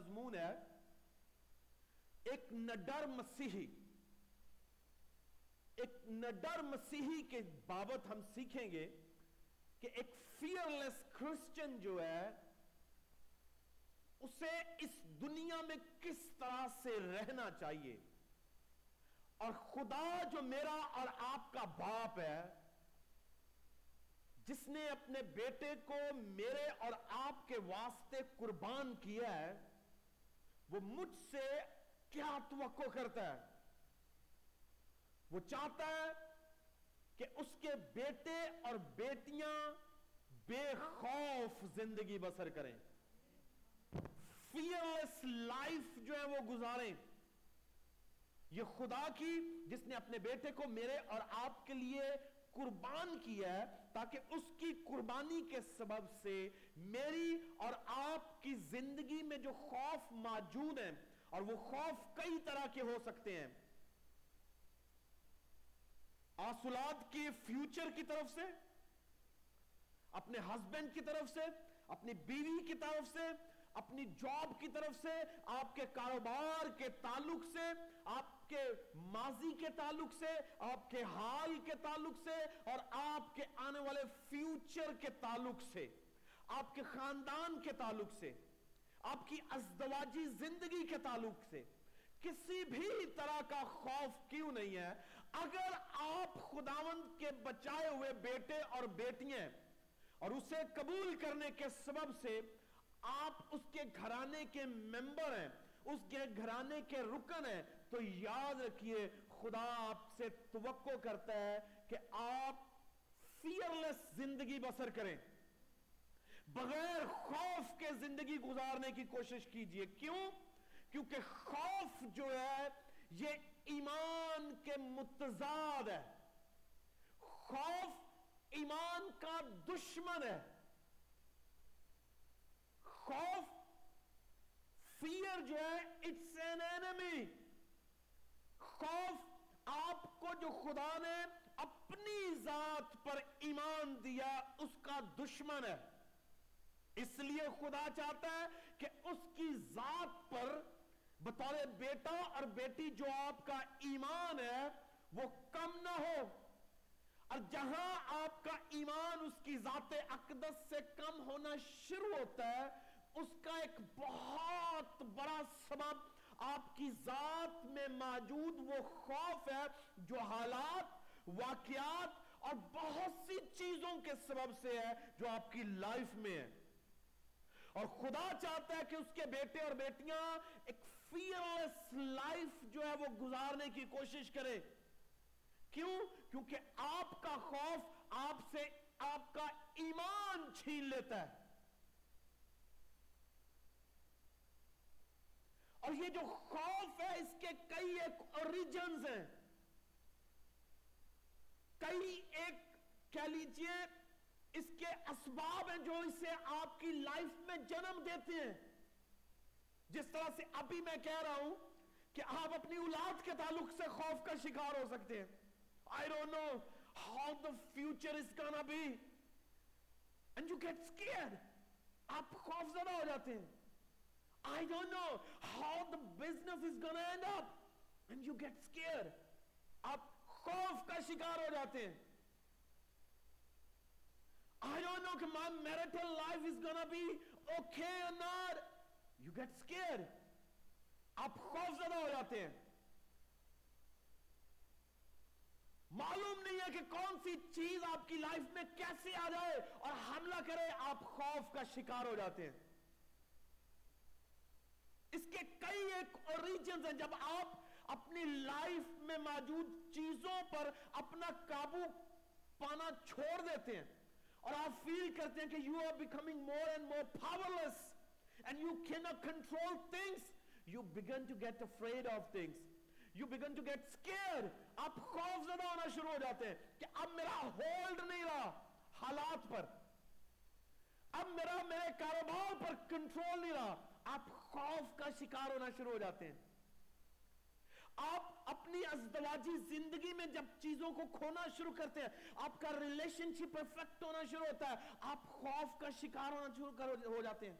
مضمون ہے، ایک نڈر مسیحی، ایک نڈر مسیحی کے بابت ہم سیکھیں گے کہ ایک فیئرلیس کرسچن جو ہے، اسے اس دنیا میں کس طرح سے رہنا چاہیے؟ اور خدا جو میرا اور آپ کا باپ ہے، جس نے اپنے بیٹے کو میرے اور آپ کے واسطے قربان کیا ہے وہ مجھ سے کیا توقع کرتا ہے؟ وہ چاہتا ہے کہ اس کے بیٹے اور بیٹیاں بے خوف زندگی بسر کریں۔ فیئرلیس لائف جو ہے وہ گزاریں۔ یہ خدا کی جس نے اپنے بیٹے کو میرے اور آپ کے لیے قربان کیا ہے تاکہ اس کی قربانی کے سبب سے میری اور آپ کی زندگی میں جو خوف موجود ہیں اور وہ خوف کئی طرح کے ہو سکتے ہیں۔ آسولاد کے فیوچر کی طرف سے، اپنے ہسبینڈ کی طرف سے، اپنی بیوی کی طرف سے، اپنی جاب کی طرف سے، آپ کے کاروبار کے تعلق سے، آپ کے ماضی کے تعلق سے، آپ کے حال کے تعلق سے اور آپ کے آنے والے فیوچر کے تعلق سے، آپ کے خاندان کے تعلق سے، آپ کی ازدواجی زندگی کے تعلق سے، کسی بھی طرح کا خوف کیوں نہیں ہے؟ اگر آپ خداوند کے بچائے ہوئے بیٹے اور بیٹیاں اور اسے قبول کرنے کے سبب سے آپ اس کے گھرانے کے ممبر ہیں، اس کے گھرانے کے رکن ہیں تو یاد رکھیے، خدا آپ سے توقع کرتا ہے کہ آپ فیئرلیس زندگی بسر کریں۔ بغیر خوف کے زندگی گزارنے کی کوشش کیجیے۔ کیوں؟ کیونکہ خوف جو ہے، یہ ایمان کے متضاد ہے۔ خوف ایمان کا دشمن ہے۔ خوف فیئر جو ہے اٹس این اینمی خوف آپ کو جو خدا نے اپنی ذات پر ایمان دیا، اس کا دشمن ہے۔ اس لیے خدا چاہتا ہے کہ اس کی ذات پر بطور بیٹا اور بیٹی جو آپ کا ایمان ہے، وہ کم نہ ہو۔ اور جہاں آپ کا ایمان اس کی ذات اقدس سے کم ہونا شروع ہوتا ہے، اس کا ایک بہت بڑا سبب آپ کی ذات میں موجود وہ خوف ہے جو حالات، واقعات اور بہت سی چیزوں کے سبب سے ہے جو آپ کی لائف میں ہے۔ اور خدا چاہتا ہے کہ اس کے بیٹے اور بیٹیاں ایک فیئرلیس لائف جو ہے وہ گزارنے کی کوشش کریں۔ کیوں؟ کیونکہ آپ کا خوف آپ سے، آپ کا ایمان چھین لیتا ہے۔ اور یہ جو خوف ہے، اس کے کئی ایک اوریجنز ہیں۔ کئی ایک کہہ لیجیے، اس کے اسباب ہیں جو اسے آپ کی لائف میں جنم دیتے ہیں۔ جس طرح سے ابھی میں کہہ رہا ہوں کہ آپ اپنی اولاد کے تعلق سے خوف کا شکار ہو سکتے ہیں۔ I don't know how the future is gonna be and you get scared آپ خوف زدہ ہو جاتے ہیں۔ I don't know how the business is gonna end up. And you get scared. آپ خوف کا شکار ہو جاتے ہیں. I don't know کہ my marital life is gonna be okay or not. You get scared. آپ خوف زدہ ہو جاتے ہیں. معلوم نہیں ہے کہ کون سی چیز آپ کی لائف میں کیسے آ جائے اور حملہ کرے، آپ خوف کا شکار ہو جاتے ہیں. اس کے کئی ایک اوریجنز ہیں۔ جب آپ اپنی لائف میں موجود چیزوں پر اپنا قابو پانا چھوڑ دیتے ہیں اور آپ فیل کرتے ہیں کہ you you are becoming more and more powerless and you cannot control things you begin to get afraid of things. You begin to get scared. آپ خوف زدہ ہونا شروع ہو جاتے ہیں کہ اب میرا ہولڈ نہیں رہا حالات پر۔ اب میرا، میرے کاروبار پر کنٹرول نہیں رہا۔ آپ خوف کا شکار ہونا شروع ہو جاتے ہیں۔ آپ اپنی ازدواجی زندگی میں جب چیزوں کو کھونا شروع کرتے ہیں، آپ کا ریلیشن شپ افیکٹ ہونا شروع ہوتا ہے، آپ خوف کا شکار ہونا شروع ہو جاتے ہیں۔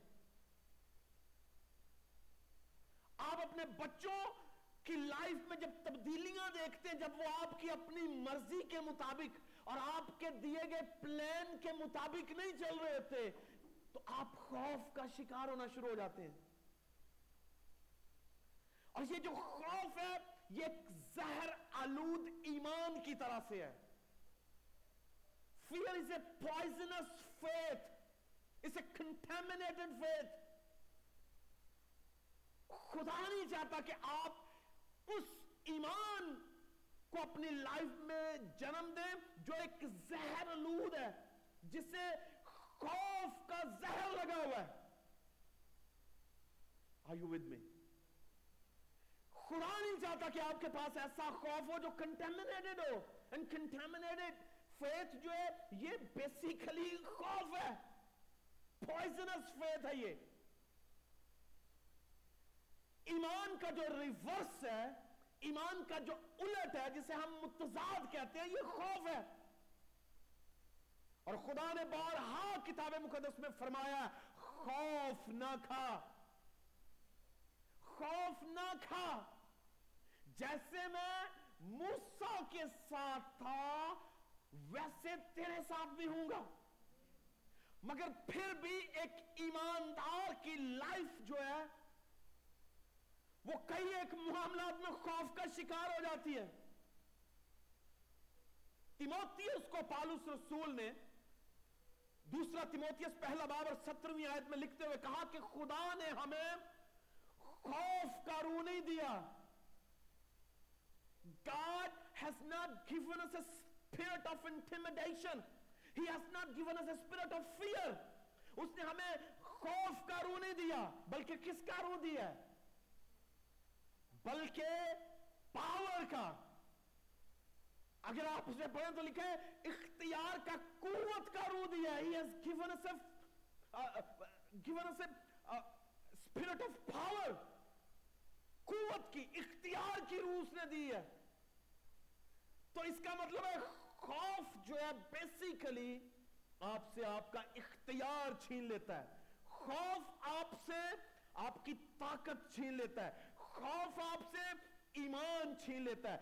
اپنے بچوں کی لائف میں جب تبدیلیاں دیکھتے ہیں، جب وہ آپ کی اپنی مرضی کے مطابق اور آپ کے دیے گئے پلان کے مطابق نہیں چل رہے ہوتے، تو آپ خوف کا شکار ہونا شروع ہو جاتے ہیں۔ اور یہ جو خوف ہے، یہ ایک زہر آلود ایمان کی طرح سے ہے۔ Fear is a poisonous faith. It's a contaminated faith. خدا نہیں چاہتا کہ آپ اس ایمان کو اپنی لائف میں جنم دیں جو ایک زہر آلود ہے، جسے خوف کا زہر لگا ہوا ہے۔ Are you with me? خدا نہیں چاہتا کہ آپ کے پاس ایسا خوف ہو جو کنٹامنیٹڈ ہو. اینڈ کنٹامنیٹڈ فیتھ جو ہے، یہ بیسیکلی خوف ہے. پوائزنس فیتھ ہے یہ. ایمان کا جو ریورس ہے، ایمان کا جو الٹ ہے، جسے ہم متضاد کہتے ہیں، یہ خوف ہے. اور خدا نے بارہا کتاب مقدس میں فرمایا خوف نہ کھا. خوف نہ کھا. جیسے میں موسیٰ کے ساتھ تھا، ویسے تیرے ساتھ بھی ہوں گا۔ مگر پھر بھی ایک ایماندار کی لائف جو ہے، وہ کئی ایک معاملات میں خوف کا شکار ہو جاتی ہے۔ تیموتیس کو پالوس رسول نے دوسرا تیموتیس پہلا باب اور سترویں آیت میں لکھتے ہوئے کہا کہ خدا نے ہمیں خوف کا روح نہیں دیا۔ God has not given us a spirit of intimidation. He has not given us a spirit of fear. اس نے ہمیں خوف کا روح نہیں دیا بلکہ کس کا روح دیا بلکہ پاور کا اگر آپ اسے پڑھیں تو لکھیں اختیار کا قوت کا روح دیا He has given us a uh, given us a uh, spirit of power. قوت کی اختیار کی روح اس نے دی ہے تو اس کا مطلب ہے خوف جو ہے بیسیکلی آپ سے آپ کا اختیار چھین لیتا ہے۔ خوف آپ سے آپ کی طاقت چھین لیتا ہے۔ خوف آپ سے ایمان چھین لیتا ہے۔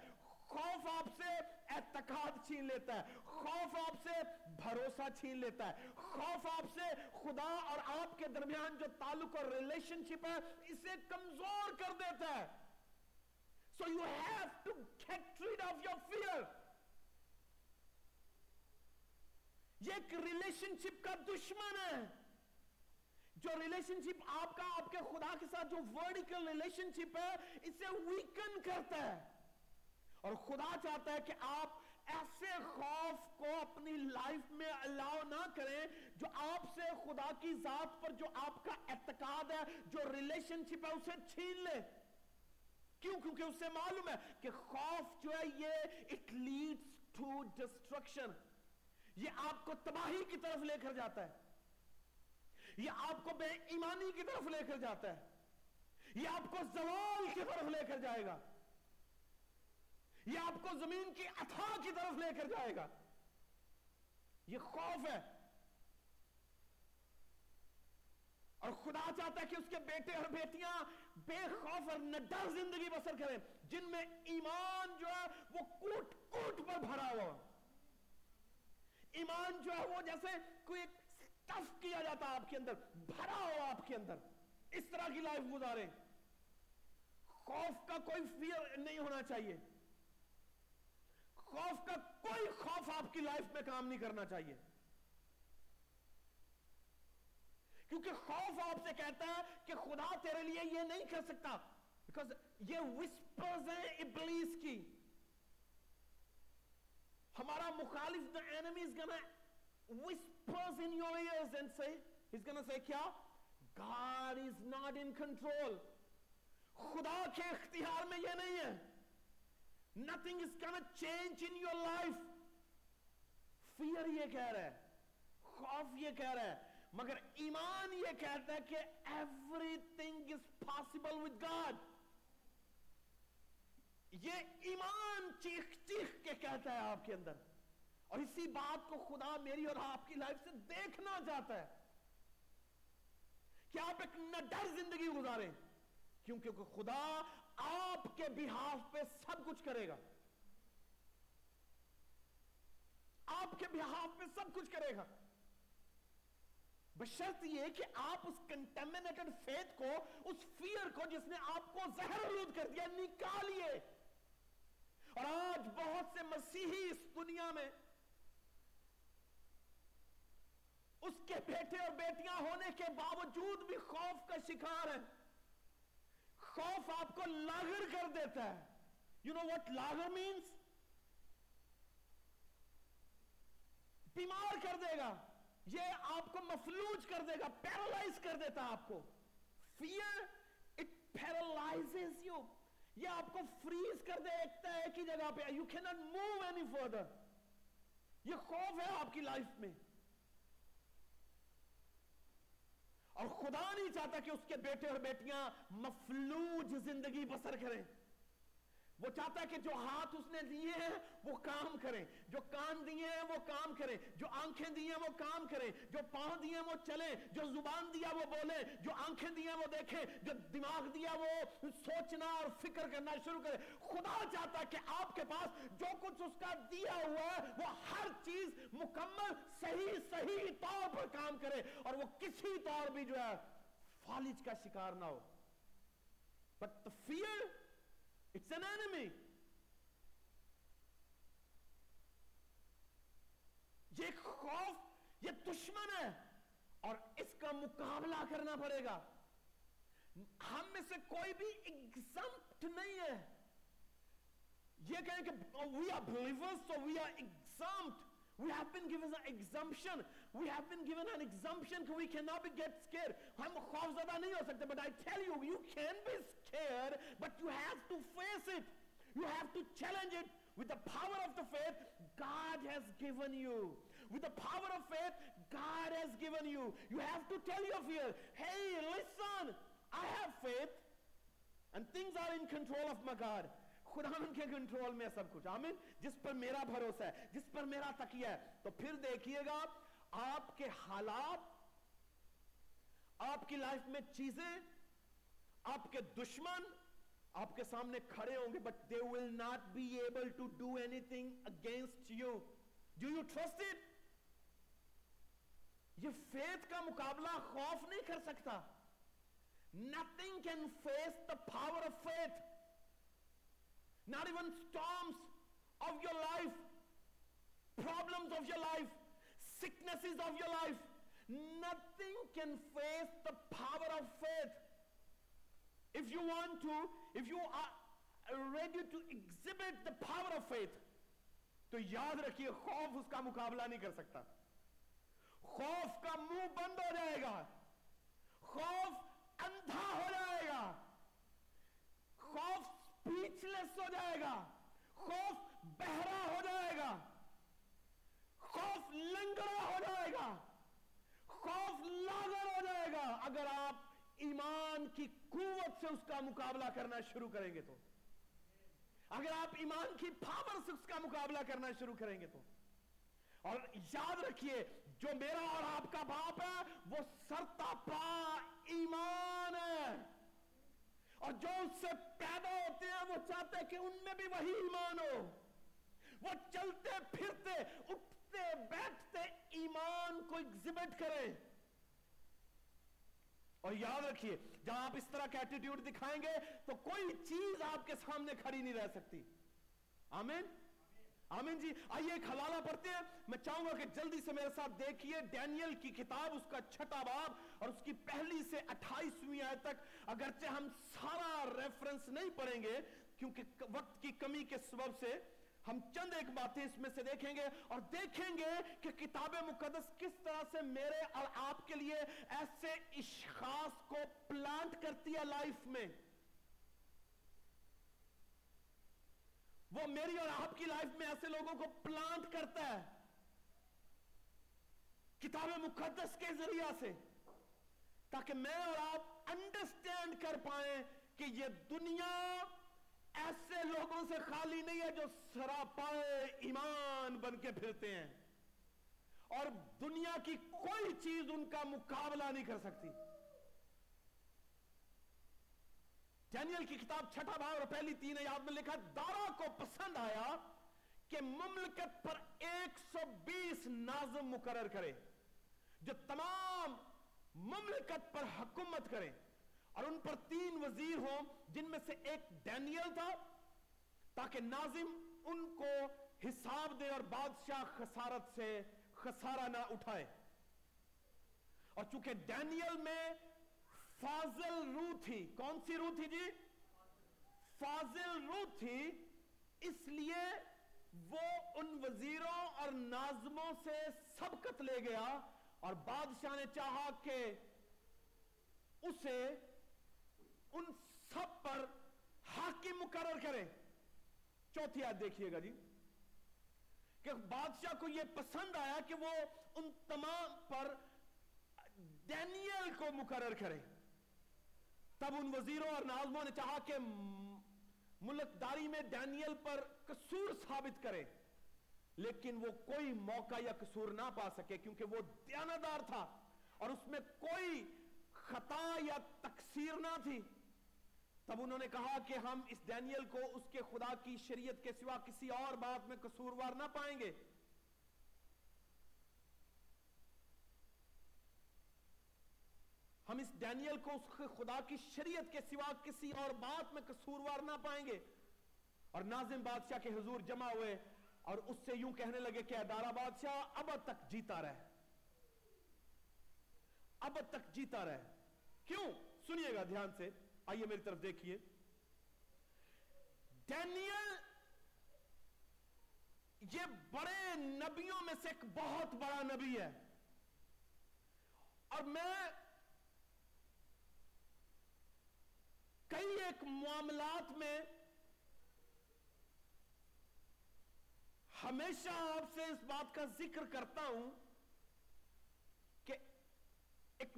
خوف آپ سے اعتقاد چھین لیتا ہے۔ خوف آپ سے بھروسہ چھین لیتا ہے۔ خوف آپ سے خدا اور آپ کے درمیان جو تعلق اور ریلیشن شپ ہے، اسے کمزور کر دیتا ہے۔ So you have to get rid of your fear یہ ایک ریلیشن شپ کا دشمن ہے جو ریلیشن شپ آپ کا آپ کے خدا کے ساتھ جو ورڈیکل ریلیشن شپ ہے اسے ویکن کرتا ہے اور خدا چاہتا ہے کہ آپ ایسے خوف کو اپنی لائف میں الاؤ نہ کریں جو آپ سے خدا کی ذات پر جو آپ کا اعتقاد ہے جو ریلیشن شپ ہے اسے چھین لے کیوں؟ کیونکہ اسے معلوم ہے کہ خوف جو ہے یہ اٹ لیڈس ٹو ڈسٹرکشن یہ آپ کو تباہی کی طرف لے کر جاتا ہے. یہ آپ کو بے ایمانی کی طرف لے کر جاتا ہے. یہ آپ کو زوال کی طرف لے کر جائے گا. یہ آپ کو زمین کی اتھا کی طرف لے کر جائے گا. یہ خوف ہے. اور خدا چاہتا ہے کہ اس کے بیٹے اور بیٹیاں بے خوف اور نڈر زندگی بسر کریں، جن میں ایمان جو ہے وہ کوٹ کوٹ پر بھرا ہوا ایمان جو ہے وہ جیسے کوئی ٹف کیا جاتا آپ کے اندر، بھرا ہوا آپ کے اندر۔ اس طرح کی لائف گزارے۔ خوف کا کوئی فیئر نہیں ہونا چاہیے۔ خوف کا کوئی خوف آپ کی لائف میں کام نہیں کرنا چاہیے۔ کیونکہ خوف آپ سے کہتا ہے کہ خدا تیرے لیے یہ نہیں کر سکتا۔ بیکاز یہ وسپرز ہیں ابلیس کی۔ ہمارا مخالف the enemy is gonna whispers in your ears and say he's gonna say کیا؟ God is not in control خدا کے اختیار میں یہ نہیں ہے۔ Nothing is gonna change in your life fear یہ کہہ رہا ہے۔ خوف یہ کہہ رہا ہے۔ مگر ایمان یہ کہتا ہے کہ everything is possible with God. یہ ایمان چیخ چیخ کے کہتا ہے آپ کے اندر. اور اسی بات کو خدا میری اور آپ کی لائف سے دیکھنا چاہتا ہے. کہ آپ ایک نڈر زندگی گزاریں. کیونکہ خدا آپ کے بہاف پہ سب کچھ کرے گا. آپ کے بہاف پہ سب کچھ کرے گا. بشرط یہ کہ آپ اس کنٹیمنیٹڈ فیتھ کو، اس فیئر کو جس نے آپ کو زہر علود کر دیا، نکالیے۔ اور آج بہت سے مسیحی اس دنیا میں اس کے بیٹے اور بیٹیاں ہونے کے باوجود بھی خوف کا شکار ہیں۔ خوف آپ کو لاغر کر دیتا ہے۔ یو نو وٹ لاغر مینس بیمار کر دے گا۔ یہ آپ کو مفلوج کر دے گا، پیرالائز کر دیتا آپ کو۔ فیئر اٹ پیرالائزز یو یہ آپ کو فریز کر دے ایکتا ہے ایک ہی جگہ پہ۔ یو کی ناٹ موو اینی فردر یہ خوف ہے آپ کی لائف میں۔ اور خدا نہیں چاہتا کہ اس کے بیٹے اور بیٹیاں مفلوج زندگی بسر کریں۔ وہ چاہتا ہے کہ جو ہاتھ اس نے دیے ہیں وہ کام کریں، جو کان دیے ہیں وہ کام کریں، جو آنکھیں دیے ہیں وہ کام کریں، جو پاؤں دیے ہیں وہ چلیں، جو زبان دیا وہ بولیں، جو آنکھیں دیے ہیں وہ دیکھیں، جو دماغ دیا وہ سوچنا اور فکر کرنا شروع کریں۔ خدا چاہتا ہے کہ آپ کے پاس جو کچھ اس کا دیا ہوا ہے، وہ ہر چیز مکمل، صحیح صحیح طور پر کام کرے۔ اور وہ کسی طور بھی جو ہے فالج کا شکار نہ ہو۔ but the fear It's an enemy. یہ خوف یہ دشمن ہے اور اس کا مقابلہ کرنا پڑے گا ہم میں سے کوئی بھی ایگزمپٹ نہیں ہے یہ کہیں کہ we are believers so we are exempt we have been given an exemption we have been given an exemption we cannot be get scared ہم خوف زدہ نہیں ہو سکتے but I tell you you can be scared but you have to face it you have to challenge it with the power of the faith God has given you with the power of faith God has given you you have to tell your fear hey listen I have faith and things are in control of my God خداون کے control میں سب کچھ آمین جس پر میرا بھروسہ ہے جس پر میرا تکیہ ہے تو پھر دیکھیے گا آپ کے حالات آپ کی لائف میں چیزیں آپ کے دشمن آپ کے سامنے کھڑے ہوں گے but they will not be able to do anything against you do you trust it یہ فیتھ کا مقابلہ خوف نہیں کر سکتا nothing can face the power of faith not even storms of your life, problems of your life, sicknesses of your life. Nothing can face the power of faith. If you want to, if you are ready to exhibit the power of faith, تو یاد رکھیے خوف اس کا مقابلہ نہیں کر سکتا۔ خوف کا منہ بند ہو جائے گا۔ خوف اندھا ہو جائے گا۔ خوف سپیچلس ہو جائے گا۔ خوف بہرا ہو جائے گا۔ خوف لنگڑا ہو جائے گا۔ خوف لاغر ہو جائے گا۔ اگر آپ ایمان کی قوت سے اس کا مقابلہ کرنا شروع کریں گے تو۔ اگر آپ ایمان کی پاور سے اس کا مقابلہ کرنا شروع کریں گے تو۔ اور یاد رکھیے، جو میرا اور آپ کا باپ ہے، وہ سرتا پا ایمان ہے۔ اور جو اس سے پیدا ہوتے ہیں، وہ چاہتے ہیں کہ ان میں بھی وہی ایمان ہو۔ وہ چلتے پھرتے، اٹھتے، بیٹھتے ایمان کو ایگزبٹ کریں۔ اور یاد رکھیے جہاں آپ اس طرح کا ایٹیٹیوڈ دکھائیں گے تو کوئی چیز آپ کے سامنے کھڑی نہیں رہ سکتی۔ آمین؟ آمین جی۔ آئیے ایک حوالہ پڑھتے ہیں۔ میں چاہوں گا کہ جلدی سے میرے ساتھ دیکھیے ڈینیل کی کتاب، اس کا چھٹا باب اور اس کی پہلی سے اٹھائیسویں آئے تک۔ اگرچہ ہم سارا ریفرنس نہیں پڑھیں گے، کیونکہ وقت کی کمی کے سبب سے ہم چند ایک باتیں اس میں سے دیکھیں گے اور دیکھیں گے کہ کتاب مقدس کس طرح سے میرے اور آپ کے لیے ایسے اشخاص کو پلانٹ کرتی ہے لائف میں۔ وہ میری اور آپ کی لائف میں ایسے لوگوں کو پلانٹ کرتا ہے۔ کتاب مقدس کے ذریعہ سے۔ تاکہ میں اور آپ انڈرسٹینڈ کر پائیں کہ یہ دنیا ایسے لوگوں سے خالی نہیں ہے جو سراپائے ایمان بن کے پھرتے ہیں۔ اور دنیا کی کوئی چیز ان کا مقابلہ نہیں کر سکتی۔ ڈینیل کی کتاب چھٹا بھائی اور پہلی تین یاد میں لکھا دارا کو پسند آیا کہ مملکت پر ایک سو بیس نازم مقرر کرے، جو تمام مملکت پر حکومت کریں اور ان پر تین وزیر ہوں جن میں سے ایک ڈینیل تھا، تاکہ ناظم ان کو حساب دے اور بادشاہ خسارت سے خسارہ نہ اٹھائے۔ اور چونکہ ڈینیل میں فاضل روح تھی، کون سی روح تھی جی؟ فاضل روح تھی، اس لیے وہ ان وزیروں اور ناظموں سے سبقت لے گیا اور بادشاہ نے چاہا کہ اسے ان سب پر حاکم مقرر کرے چوتھی آیت دیکھیے گا جی کہ بادشاہ کو یہ پسند آیا کہ وہ ان تمام پر ڈینیل کو مقرر کرے تب ان وزیروں اور ناظموں نے چاہا کہ ملک داری میں ڈینیل پر قصور ثابت کرے لیکن وہ کوئی موقع یا قصور نہ پا سکے کیونکہ وہ دیانتدار تھا اور اس میں کوئی خطا یا تقصیر نہ تھی۔ تب انہوں نے کہا کہ ہم اس ڈینیل کو اس کے خدا کی شریعت کے سوا کسی اور بات میں قصوروار نہ پائیں گے۔ ہم اس ڈینیل کو اس کے خدا کی شریعت کے سوا کسی اور بات میں قصوروار نہ پائیں گے۔ اور ناظم بادشاہ کے حضور جمع ہوئے اور اس سے یوں کہنے لگے کہ ادارہ بادشاہ، اب تک جیتا رہے۔ اب تک جیتا رہے۔ کیوں؟ سنیے گا دھیان سے۔ آئیے میری طرف دیکھیے۔ ڈینیل، یہ بڑے نبیوں میں سے ایک بہت بڑا نبی ہے۔ اور میں کئی ایک معاملات میں ہمیشہ آپ سے اس بات کا ذکر کرتا ہوں۔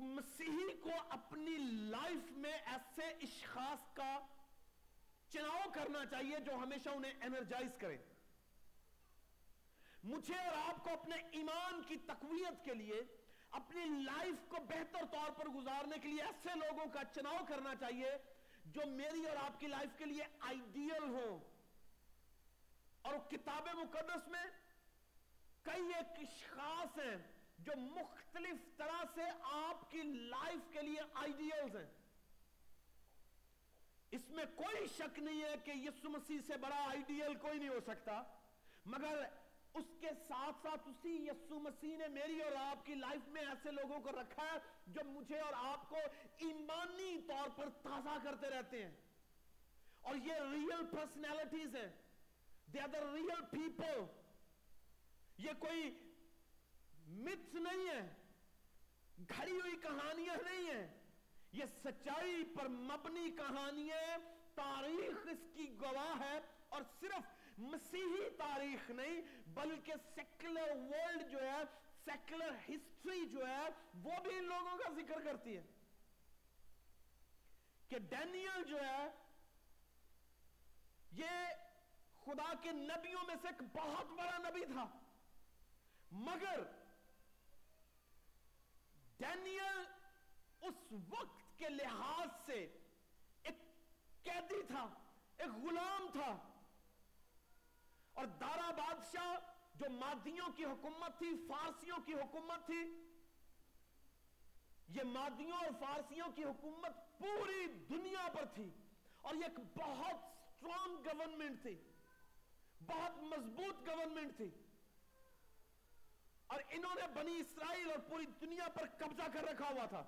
مسیحی کو اپنی لائف میں ایسے اشخاص کا چناؤ کرنا چاہیے جو ہمیشہ انہیں انرجائز کرے مجھے اور آپ کو اپنے ایمان کی تقویت کے لیے، اپنی لائف کو بہتر طور پر گزارنے کے لیے ایسے لوگوں کا چناؤ کرنا چاہیے جو میری اور آپ کی لائف کے لیے آئیڈیل ہوں۔ اور کتاب مقدس میں کئی ایک اشخاص ہیں۔ جو مختلف طرح سے آپ کی لائف کے لیے آئیڈیلز ہیں۔ اس میں کوئی شک نہیں ہے کہ یسو مسیح سے بڑا آئیڈیل کوئی نہیں ہو سکتا، مگر اس کے ساتھ ساتھ اسی یسو مسیح نے میری اور آپ کی لائف میں ایسے لوگوں کو رکھا ہے جو مجھے اور آپ کو ایمانی طور پر تازہ کرتے رہتے ہیں۔ اور یہ ریئل پرسنالٹیز ہیں۔ They are the real people یہ کوئی متس نہیں ہیں، گھڑی ہوئی کہانیاں نہیں ہیں۔ یہ سچائی پر مبنی کہانیاں تاریخ اس کی گواہ ہے اور صرف مسیحی تاریخ نہیں، بلکہ سیکولر ورلڈ جو ہے سیکولر ہسٹری جو ہے، وہ بھی ان لوگوں کا ذکر کرتی ہے۔ کہ ڈینیل جو ہے، یہ خدا کے نبیوں میں سے ایک بہت بڑا نبی تھا۔ مگر ڈینیل اس وقت کے لحاظ سے ایک قیدی تھا، ایک غلام تھا۔ اور دارا بادشاہ جو مادیوں کی حکومت تھی، فارسیوں کی حکومت تھی، یہ مادیوں اور فارسیوں کی حکومت پوری دنیا پر تھی۔ اور یہ ایک بہت اسٹرانگ گورنمنٹ تھی، بہت مضبوط گورنمنٹ تھی۔ اور انہوں نے بنی اسرائیل اور پوری دنیا پر قبضہ کر رکھا ہوا تھا۔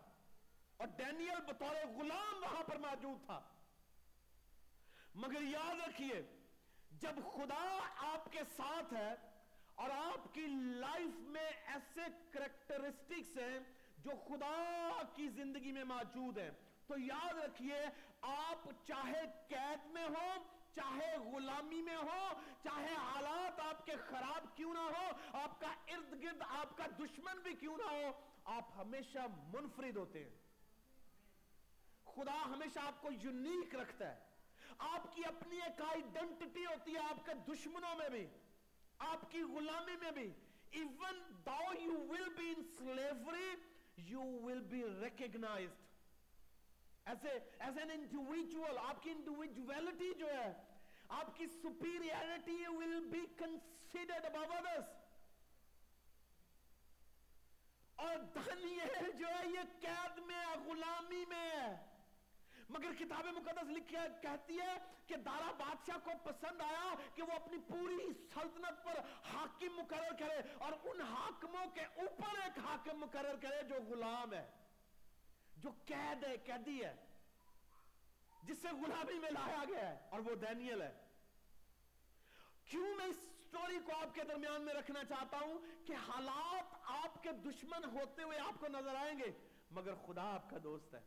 اور ڈینیل بطور غلام وہاں پر موجود تھا۔ مگر یاد رکھیے، جب خدا آپ کے ساتھ ہے اور آپ کی لائف میں ایسے کریکٹرسٹکس ہیں جو خدا کی زندگی میں موجود ہیں، تو یاد رکھیے، آپ چاہے قید میں ہو چاہے غلامی میں ہو، چاہے حالات آپ کے خراب کیوں نہ ہو، آپ کا ارد گرد، آپ کا دشمن بھی کیوں نہ ہو، آپ ہمیشہ منفرد ہوتے ہیں۔ خدا ہمیشہ آپ کو یونیک رکھتا ہے۔ آپ کی اپنی ایک آئیڈنٹی ہوتی ہے آپ کے دشمنوں میں بھی، آپ کی غلامی میں بھی۔ Even though you will be in slavery you will be recognized as as an individual آپ کی انڈیویجویلٹی جو ہے، آپ کی superiority will be considered above others اور دانیل جو ہے، یہ قید میں ہے، غلامی میں ہے۔ مگر کتاب مقدس لکھیا کہتی ہے کہ دارا بادشاہ کو پسند آیا کہ وہ اپنی پوری سلطنت پر حاکم مقرر کرے اور ان حاکموں کے اوپر ایک حاکم مقرر کرے جو غلام ہے۔ جو قید ہے، قیدی ہے، جس سے غلامی میں لایا گیا ہے اور وہ دینیل ہے۔ کیوں میں اس سٹوری کو آپ کے درمیان میں رکھنا چاہتا ہوں کہ حالات آپ کے دشمن ہوتے ہوئے آپ کو نظر آئیں گے، مگر خدا آپ کا دوست ہے۔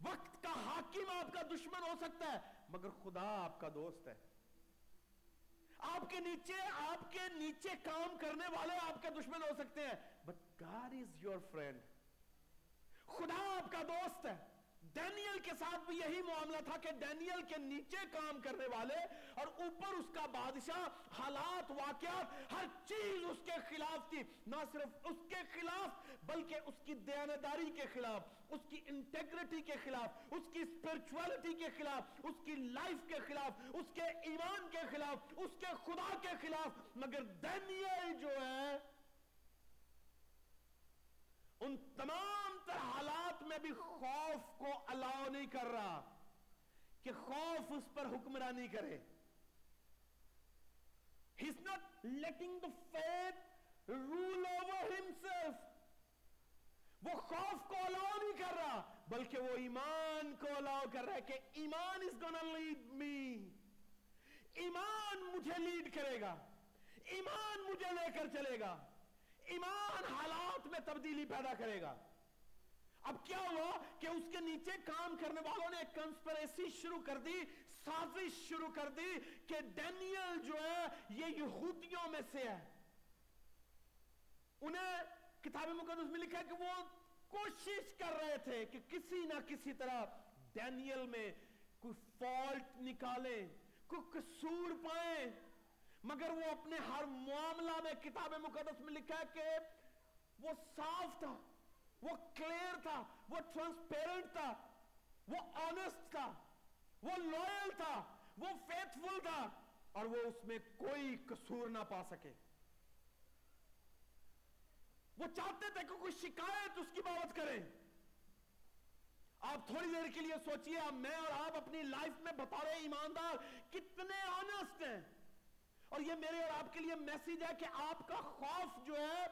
وقت کا حاکم آپ کا دشمن ہو سکتا ہے، مگر خدا آپ کا دوست ہے۔ آپ کے نیچے، آپ کے نیچے کام کرنے والے آپ کے دشمن ہو سکتے ہیں۔ But God is your friend خدا آپ کا دوست ہے. ڈینیل کے ساتھ بھی یہی معاملہ تھا کہ ڈینیل کے نیچے کام کرنے والے اور اوپر اس کا بادشاہ حالات، واقعات، ہر چیز اس کے خلاف تھی. نہ صرف اس کے خلاف، بلکہ اس کی دیانتداری کے خلاف، اس کی انٹیگریٹی کے خلاف، اس کی اسپرچولیٹی کے خلاف، اس کی لائف کے خلاف، اس کے ایمان کے خلاف، اس کے خدا کے خلاف. مگر ڈینیل جو ہے ان تمام تر حالات میں بھی خوف کو الاؤ نہیں کر رہا کہ خوف اس پر حکمرانی کرے۔ He's not letting the faith rule over himself وہ خوف کو الاؤ نہیں کر رہا، بلکہ وہ ایمان کو الاؤ کر رہا ہے کہ ایمان is gonna lead me ایمان مجھے لیڈ کرے گا۔ ایمان مجھے لے کر چلے گا۔ ایمان حالات میں تبدیلی پیدا کرے گا۔ اب کیا ہوا کہ اس کے نیچے کام کرنے والوں نے کنسپریسی شروع کر دی، سازش شروع کر دی کہ ڈینیل جو ہے، یہ یہودیوں میں سے ہے۔ انہیں کتاب مقدس میں لکھا ہے کہ وہ کوشش کر رہے تھے کہ کسی نہ کسی طرح ڈینیل میں کوئی فالٹ نکالیں، کوئی قصور پائیں۔ مگر وہ اپنے ہر معاملہ میں کتاب مقدس میں لکھا ہے کہ وہ صاف تھا، وہ کلیئر تھا، وہ ٹرانسپیرنٹ تھا، وہ آنےسٹ تھا، وہ لوئل تھا، وہ فیتفل تھا، اور وہ اس میں کوئی قصور نہ پا سکے۔ وہ چاہتے تھے کہ کوئی شکایت اس کی بابت کریں آپ تھوڑی دیر کے لیے سوچئے میں اور آپ اپنی لائف میں بطور ایماندار کتنے آنےسٹ ہیں۔ اور یہ میرے اور آپ کے لیے میسیج ہے کہ آپ کا خوف جو ہے،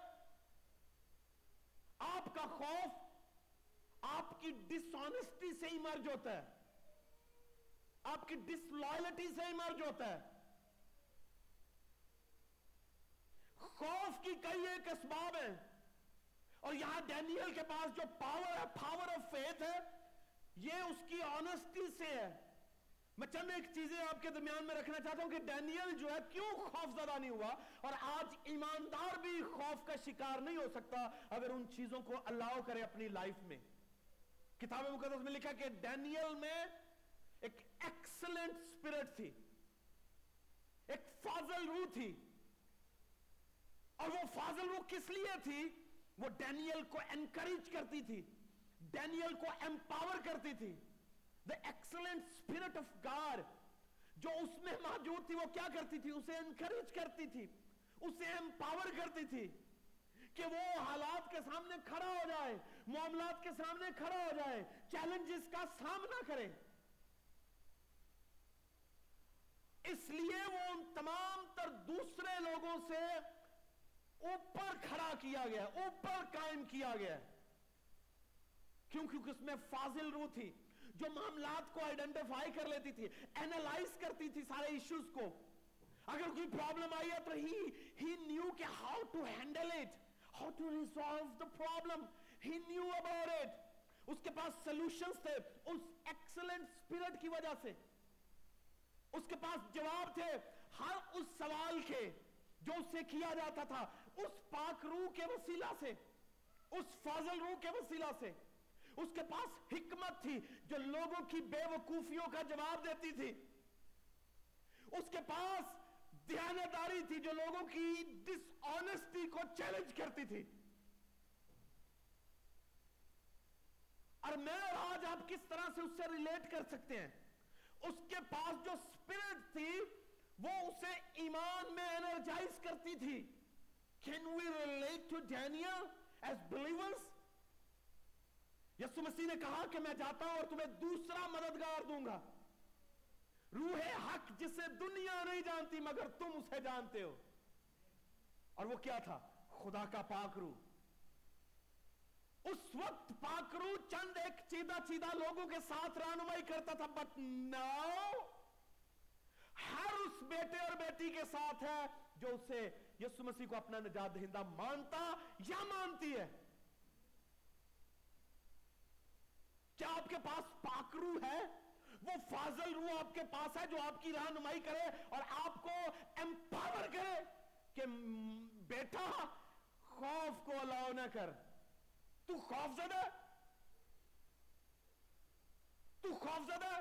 آپ کا خوف آپ کی ڈس آنےسٹی سے ہی مرج ہوتا ہے۔ آپ کی ڈس لائلٹی سے ہی مرج ہوتا ہے۔ خوف کی کئی ایک اسباب ہیں۔ اور یہاں ڈینیل کے پاس جو پاور ہے پاور آف فیتھ ہے، یہ اس کی آنےسٹی سے ہے۔ میں چند ایک چیزیں آپ کے درمیان میں رکھنا چاہتا ہوں کہ ڈینیل جو ہے کیوں خوف زدہ نہیں ہوا اور آج ایماندار بھی خوف کا شکار نہیں ہو سکتا اگر ان چیزوں کو اللہ کرے اپنی لائف میں۔ کتاب مقدس میں لکھا کہ ڈینیل میں ایک ایکسلنٹ سپرٹ تھی، ایک فاضل روح تھی۔ اور وہ فاضل روح کس لیے تھی؟ وہ ڈینیل کو انکریج کرتی تھی، ڈینیل کو امپاور کرتی تھی۔ The excellent spirit of God جو اس میں موجود تھی، وہ کیا کرتی تھی؟ اسے انکریج کرتی تھی، اسے امپاور کرتی تھی کہ وہ حالات کے سامنے کھڑا ہو جائے، معاملات کے سامنے کھڑا ہو جائے چیلنجز کا سامنا کرے۔ اس لیے وہ ان تمام تر دوسرے لوگوں سے اوپر کھڑا کیا گیا، اوپر قائم کیا گیا۔ کیوں؟ کیونکہ اس میں فاضل روح تھی۔ جو معاملات کو آئیڈینٹیفائی کر لیتی تھی اینالائز کرتی تھی سارے ایشوز کو۔ اگر کوئی پرابلم آئی ہے تو ہی ہی نیو کہ how to handle it how to resolve the problem he knew about it اس کے پاس سلوشنز تھے، اس ایکسلنٹ سپیرٹ کی وجہ سے۔ اس کے پاس جواب تھے ہر اس سوال کے جو اس سے کیا جاتا تھا، اس پاک روح کے وسیلہ سے، اس فاضل روح کے وسیلہ سے۔ اس کے پاس حکمت تھی جو لوگوں کی بے وقوفیوں کا جواب دیتی تھی۔ اس کے پاس دیانتداری تھی جو لوگوں کی ڈس آنےسٹی کو چیلنج کرتی تھی۔ اور میں اور آج آپ کس طرح سے اس سے ریلیٹ کر سکتے ہیں؟ اس کے پاس جو سپرٹ تھی، وہ اسے ایمان میں انرجائز کرتی تھی۔ Can we relate to Daniel as believers? Yesu Masih نے کہا کہ میں جاتا ہوں اور تمہیں دوسرا مددگار دوں گا۔ روح حق جسے دنیا نہیں جانتی مگر تم اسے جانتے ہو۔ اور وہ کیا تھا؟ خدا کا پاک روح۔ اس وقت پاکرو چند ایک چیدہ چیدہ لوگوں کے ساتھ رانمائی کرتا تھا بٹ ناؤ ہر اس بیٹے اور بیٹی کے ساتھ ہے جو اسے یسو مسیح کو اپنا نجات دہندہ مانتا یا مانتی ہے کیا آپ کے پاس پاکرو ہے، وہ فاضل روح آپ کے پاس ہے جو آپ کی رہنمائی کرے اور آپ کو امپاور کرے کہ بیٹا، خوف کو الاؤ نہ کر۔ تو خوف زدہ؟ تو خوف زدہ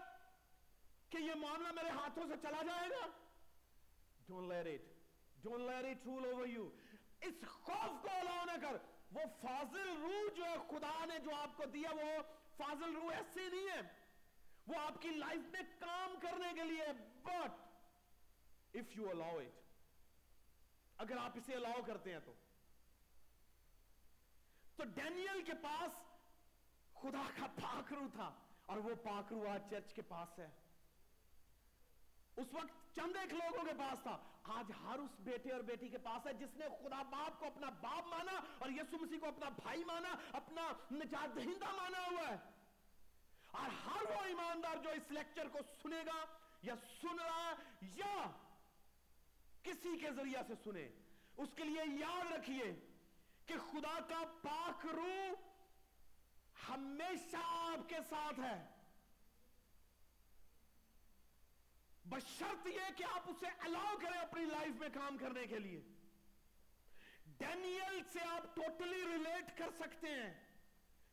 کہ یہ معاملہ میرے ہاتھوں سے چلا جائے گا؟ Don't let it. Don't let it rule over you. اس خوف کو الاؤ نہ کر۔ وہ فاضل روح جو ہے، خدا نے جو آپ کو دیا وہ فاضل روح ایسے نہیں ہے۔ وہ آپ کی لائف میں کام کرنے کے لیے but if you allow it اگر آپ اسے الاؤ کرتے ہیں تو۔ تو ڈینیل کے پاس خدا کا پاکرو تھا اور وہ پاکرو آج چرچ کے پاس ہے۔ اس وقت چند ایک لوگوں کے پاس تھا۔ آج ہر اس بیٹے اور بیٹی کے پاس ہے، جس نے خدا باپ کو اپنا باپ مانا اور یسو مسیح کو اپنا بھائی مانا، اپنا نجات دہندہ مانا ہوا ہے۔ اور ہر وہ ایماندار جو اس لیکچر کو سنے گا یا سن رہا یا کسی کے ذریعہ سے سنے، اس کے لیے یاد رکھیے کہ خدا کا پاک روح ہمیشہ آپ کے ساتھ ہے۔ بشرط یہ کہ آپ اسے الاؤ کریں اپنی لائف میں کام کرنے کے لیے۔ ڈینیل سے آپ ٹوٹلی ریلیٹ کر سکتے ہیں۔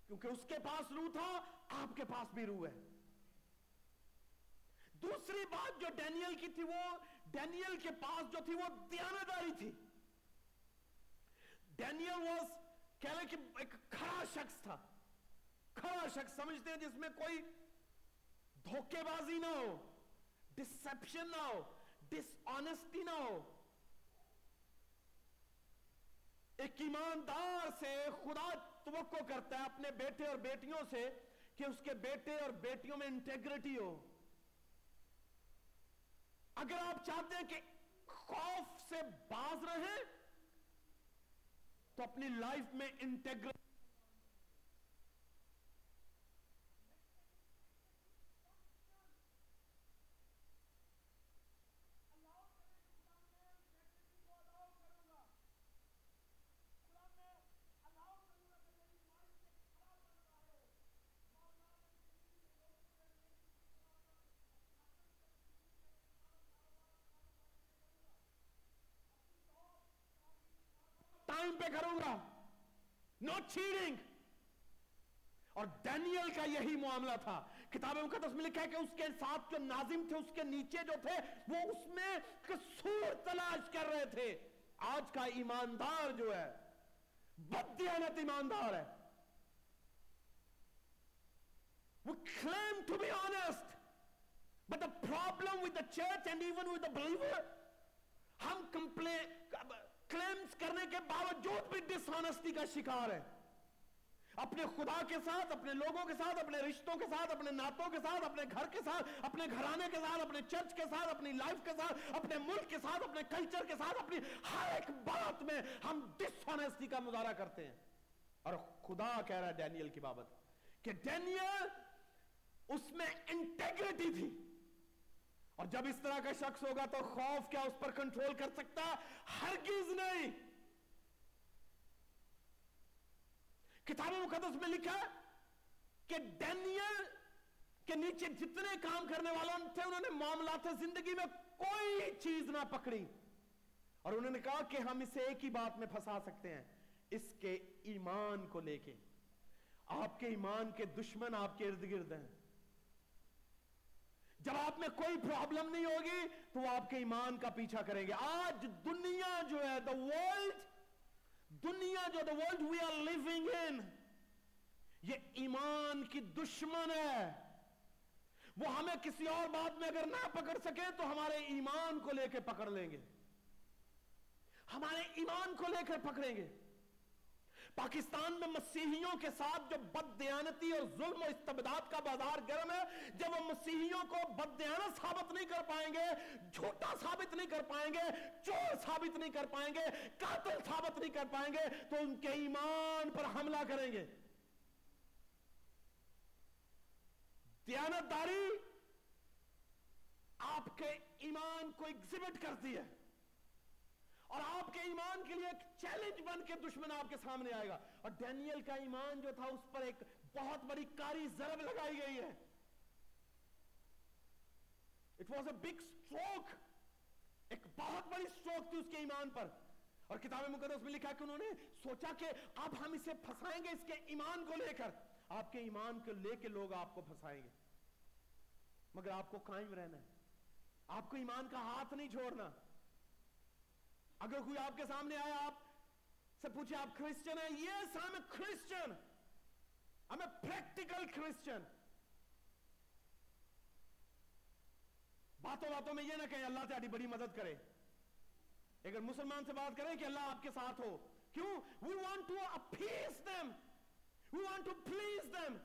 کیونکہ اس کے پاس روح تھا، آپ کے پاس بھی روح ہے۔ دوسری بات جو ڈینیل کی تھی، وہ ڈینیل کے پاس جو تھی، وہ دیانتداری تھی۔ ڈینیل واز کہہ لیں کہ ایک کھڑا شخص تھا۔ کھڑا شخص، سمجھتے ہیں جس میں کوئی دھوکے بازی نہ ہو۔ ڈسپشن نہ ہو ڈس آنےسٹی نہ ہو ایک ایماندار سے خدا توقع کرتا ہے اپنے بیٹے اور بیٹیوں سے کہ اس کے بیٹے اور بیٹیوں میں انٹیگریٹی ہو. اگر آپ چاہتے ہیں کہ خوف سے باز رہیں، تو اپنی لائف میں انٹیگریٹی ٹائم پہ کروں گا نوٹ چیڑنگ اور ڈینیل کا یہی معاملہ تھا۔ کتاب مقدس میں لکھا ہے کہ اس کے ساتھ جو ناظم تھے، اس کے نیچے جو تھے، وہ اس میں قصور تلاش کر رہے تھے۔ آج کا ایماندار جو ہے، بدیانت ایماندار ہے۔ We claim to be honest. But the problem with the church and even with the believer ہم کمپلین کلیمز کرنے کے باوجود بھی ڈس آنسٹی کا شکار ہے اپنے خدا کے ساتھ اپنے لوگوں کے ساتھ اپنے رشتوں کے ساتھ اپنے ناتوں کے ساتھ اپنے گھر کے ساتھ اپنے گھرانے کے ساتھ اپنے چرچ کے ساتھ اپنی لائف کے ساتھ اپنے ملک کے ساتھ اپنے کلچر کے ساتھ اپنی ہر ایک بات میں ہم ڈس آنسٹی کا مظاہرہ کرتے ہیں اور خدا کہہ رہا ہے ڈینیل کی بابت کہ ڈینیل اس میں انٹیگریٹی تھی اور جب اس طرح کا شخص ہوگا تو خوف کیا اس پر کنٹرول کر سکتا؟ ہرگز نہیں! کتاب مقدس میں لکھا کہ ڈینیل کے نیچے جتنے کام کرنے والوں تھے، انہوں نے معاملات زندگی میں کوئی چیز نہ پکڑی۔ اور انہوں نے کہا کہ ہم اسے ایک ہی بات میں پھنسا سکتے ہیں، اس کے ایمان کو لے کے۔ آپ کے ایمان کے دشمن آپ کے ارد گرد ہیں۔ جب آپ میں کوئی پرابلم نہیں ہوگی تو وہ آپ کے ایمان کا پیچھا کریں گے۔ آج دنیا جو ہے دا ورلڈ دنیا جو the world we are living in یہ ایمان کی دشمن ہے۔ وہ ہمیں کسی اور بات میں اگر نہ پکڑ سکے تو ہمارے ایمان کو لے کے پکڑ لیں گے۔ ہمارے ایمان کو لے کر پکڑیں گے۔ پاکستان میں مسیحیوں کے ساتھ جو بد دیانتی اور ظلم و استبداد کا بازار گرم ہے، جب وہ مسیحیوں کو بد دیانت ثابت نہیں کر پائیں گے، جھوٹا ثابت نہیں کر پائیں گے، چور ثابت نہیں کر پائیں گے، قاتل ثابت نہیں کر پائیں گے، تو ان کے ایمان پر حملہ کریں گے۔ دیانت داری آپ کے ایمان کو ایگزبٹ کرتی ہے۔ اور آپ کے ایمان کے لیے ایک چیلنج بن کے دشمن آپ کے سامنے آئے گا۔ اور ڈینیل کا ایمان جو تھا، اس پر ایک بہت بڑی کاری ضرب لگائی گئی ہے۔ It was a big stroke ایک بہت بڑی اسٹروک تھی اس کے ایمان پر۔ اور کتاب مقدس میں لکھا کہ انہوں نے سوچا کہ اب ہم اسے پھنسائیں گے اس کے ایمان کو لے کر۔ آپ کے ایمان کو لے کے لوگ آپ کو پھنسائیں گے۔ مگر آپ کو قائم رہنا ہے۔ آپ کو ایمان کا ہاتھ نہیں چھوڑنا۔ اگر کوئی آپ کے سامنے آیا، آپ سے پوچھے، آپ کرسچن ہیں؟ Yes I am Christian I am practical Christian باتوں باتوں میں یہ نہ کہیں، اللہ تاری بڑی مدد کرے۔ اگر مسلمان سے بات کریں کہ اللہ آپ کے ساتھ ہو، کیوں؟ We want to appease them we want to please them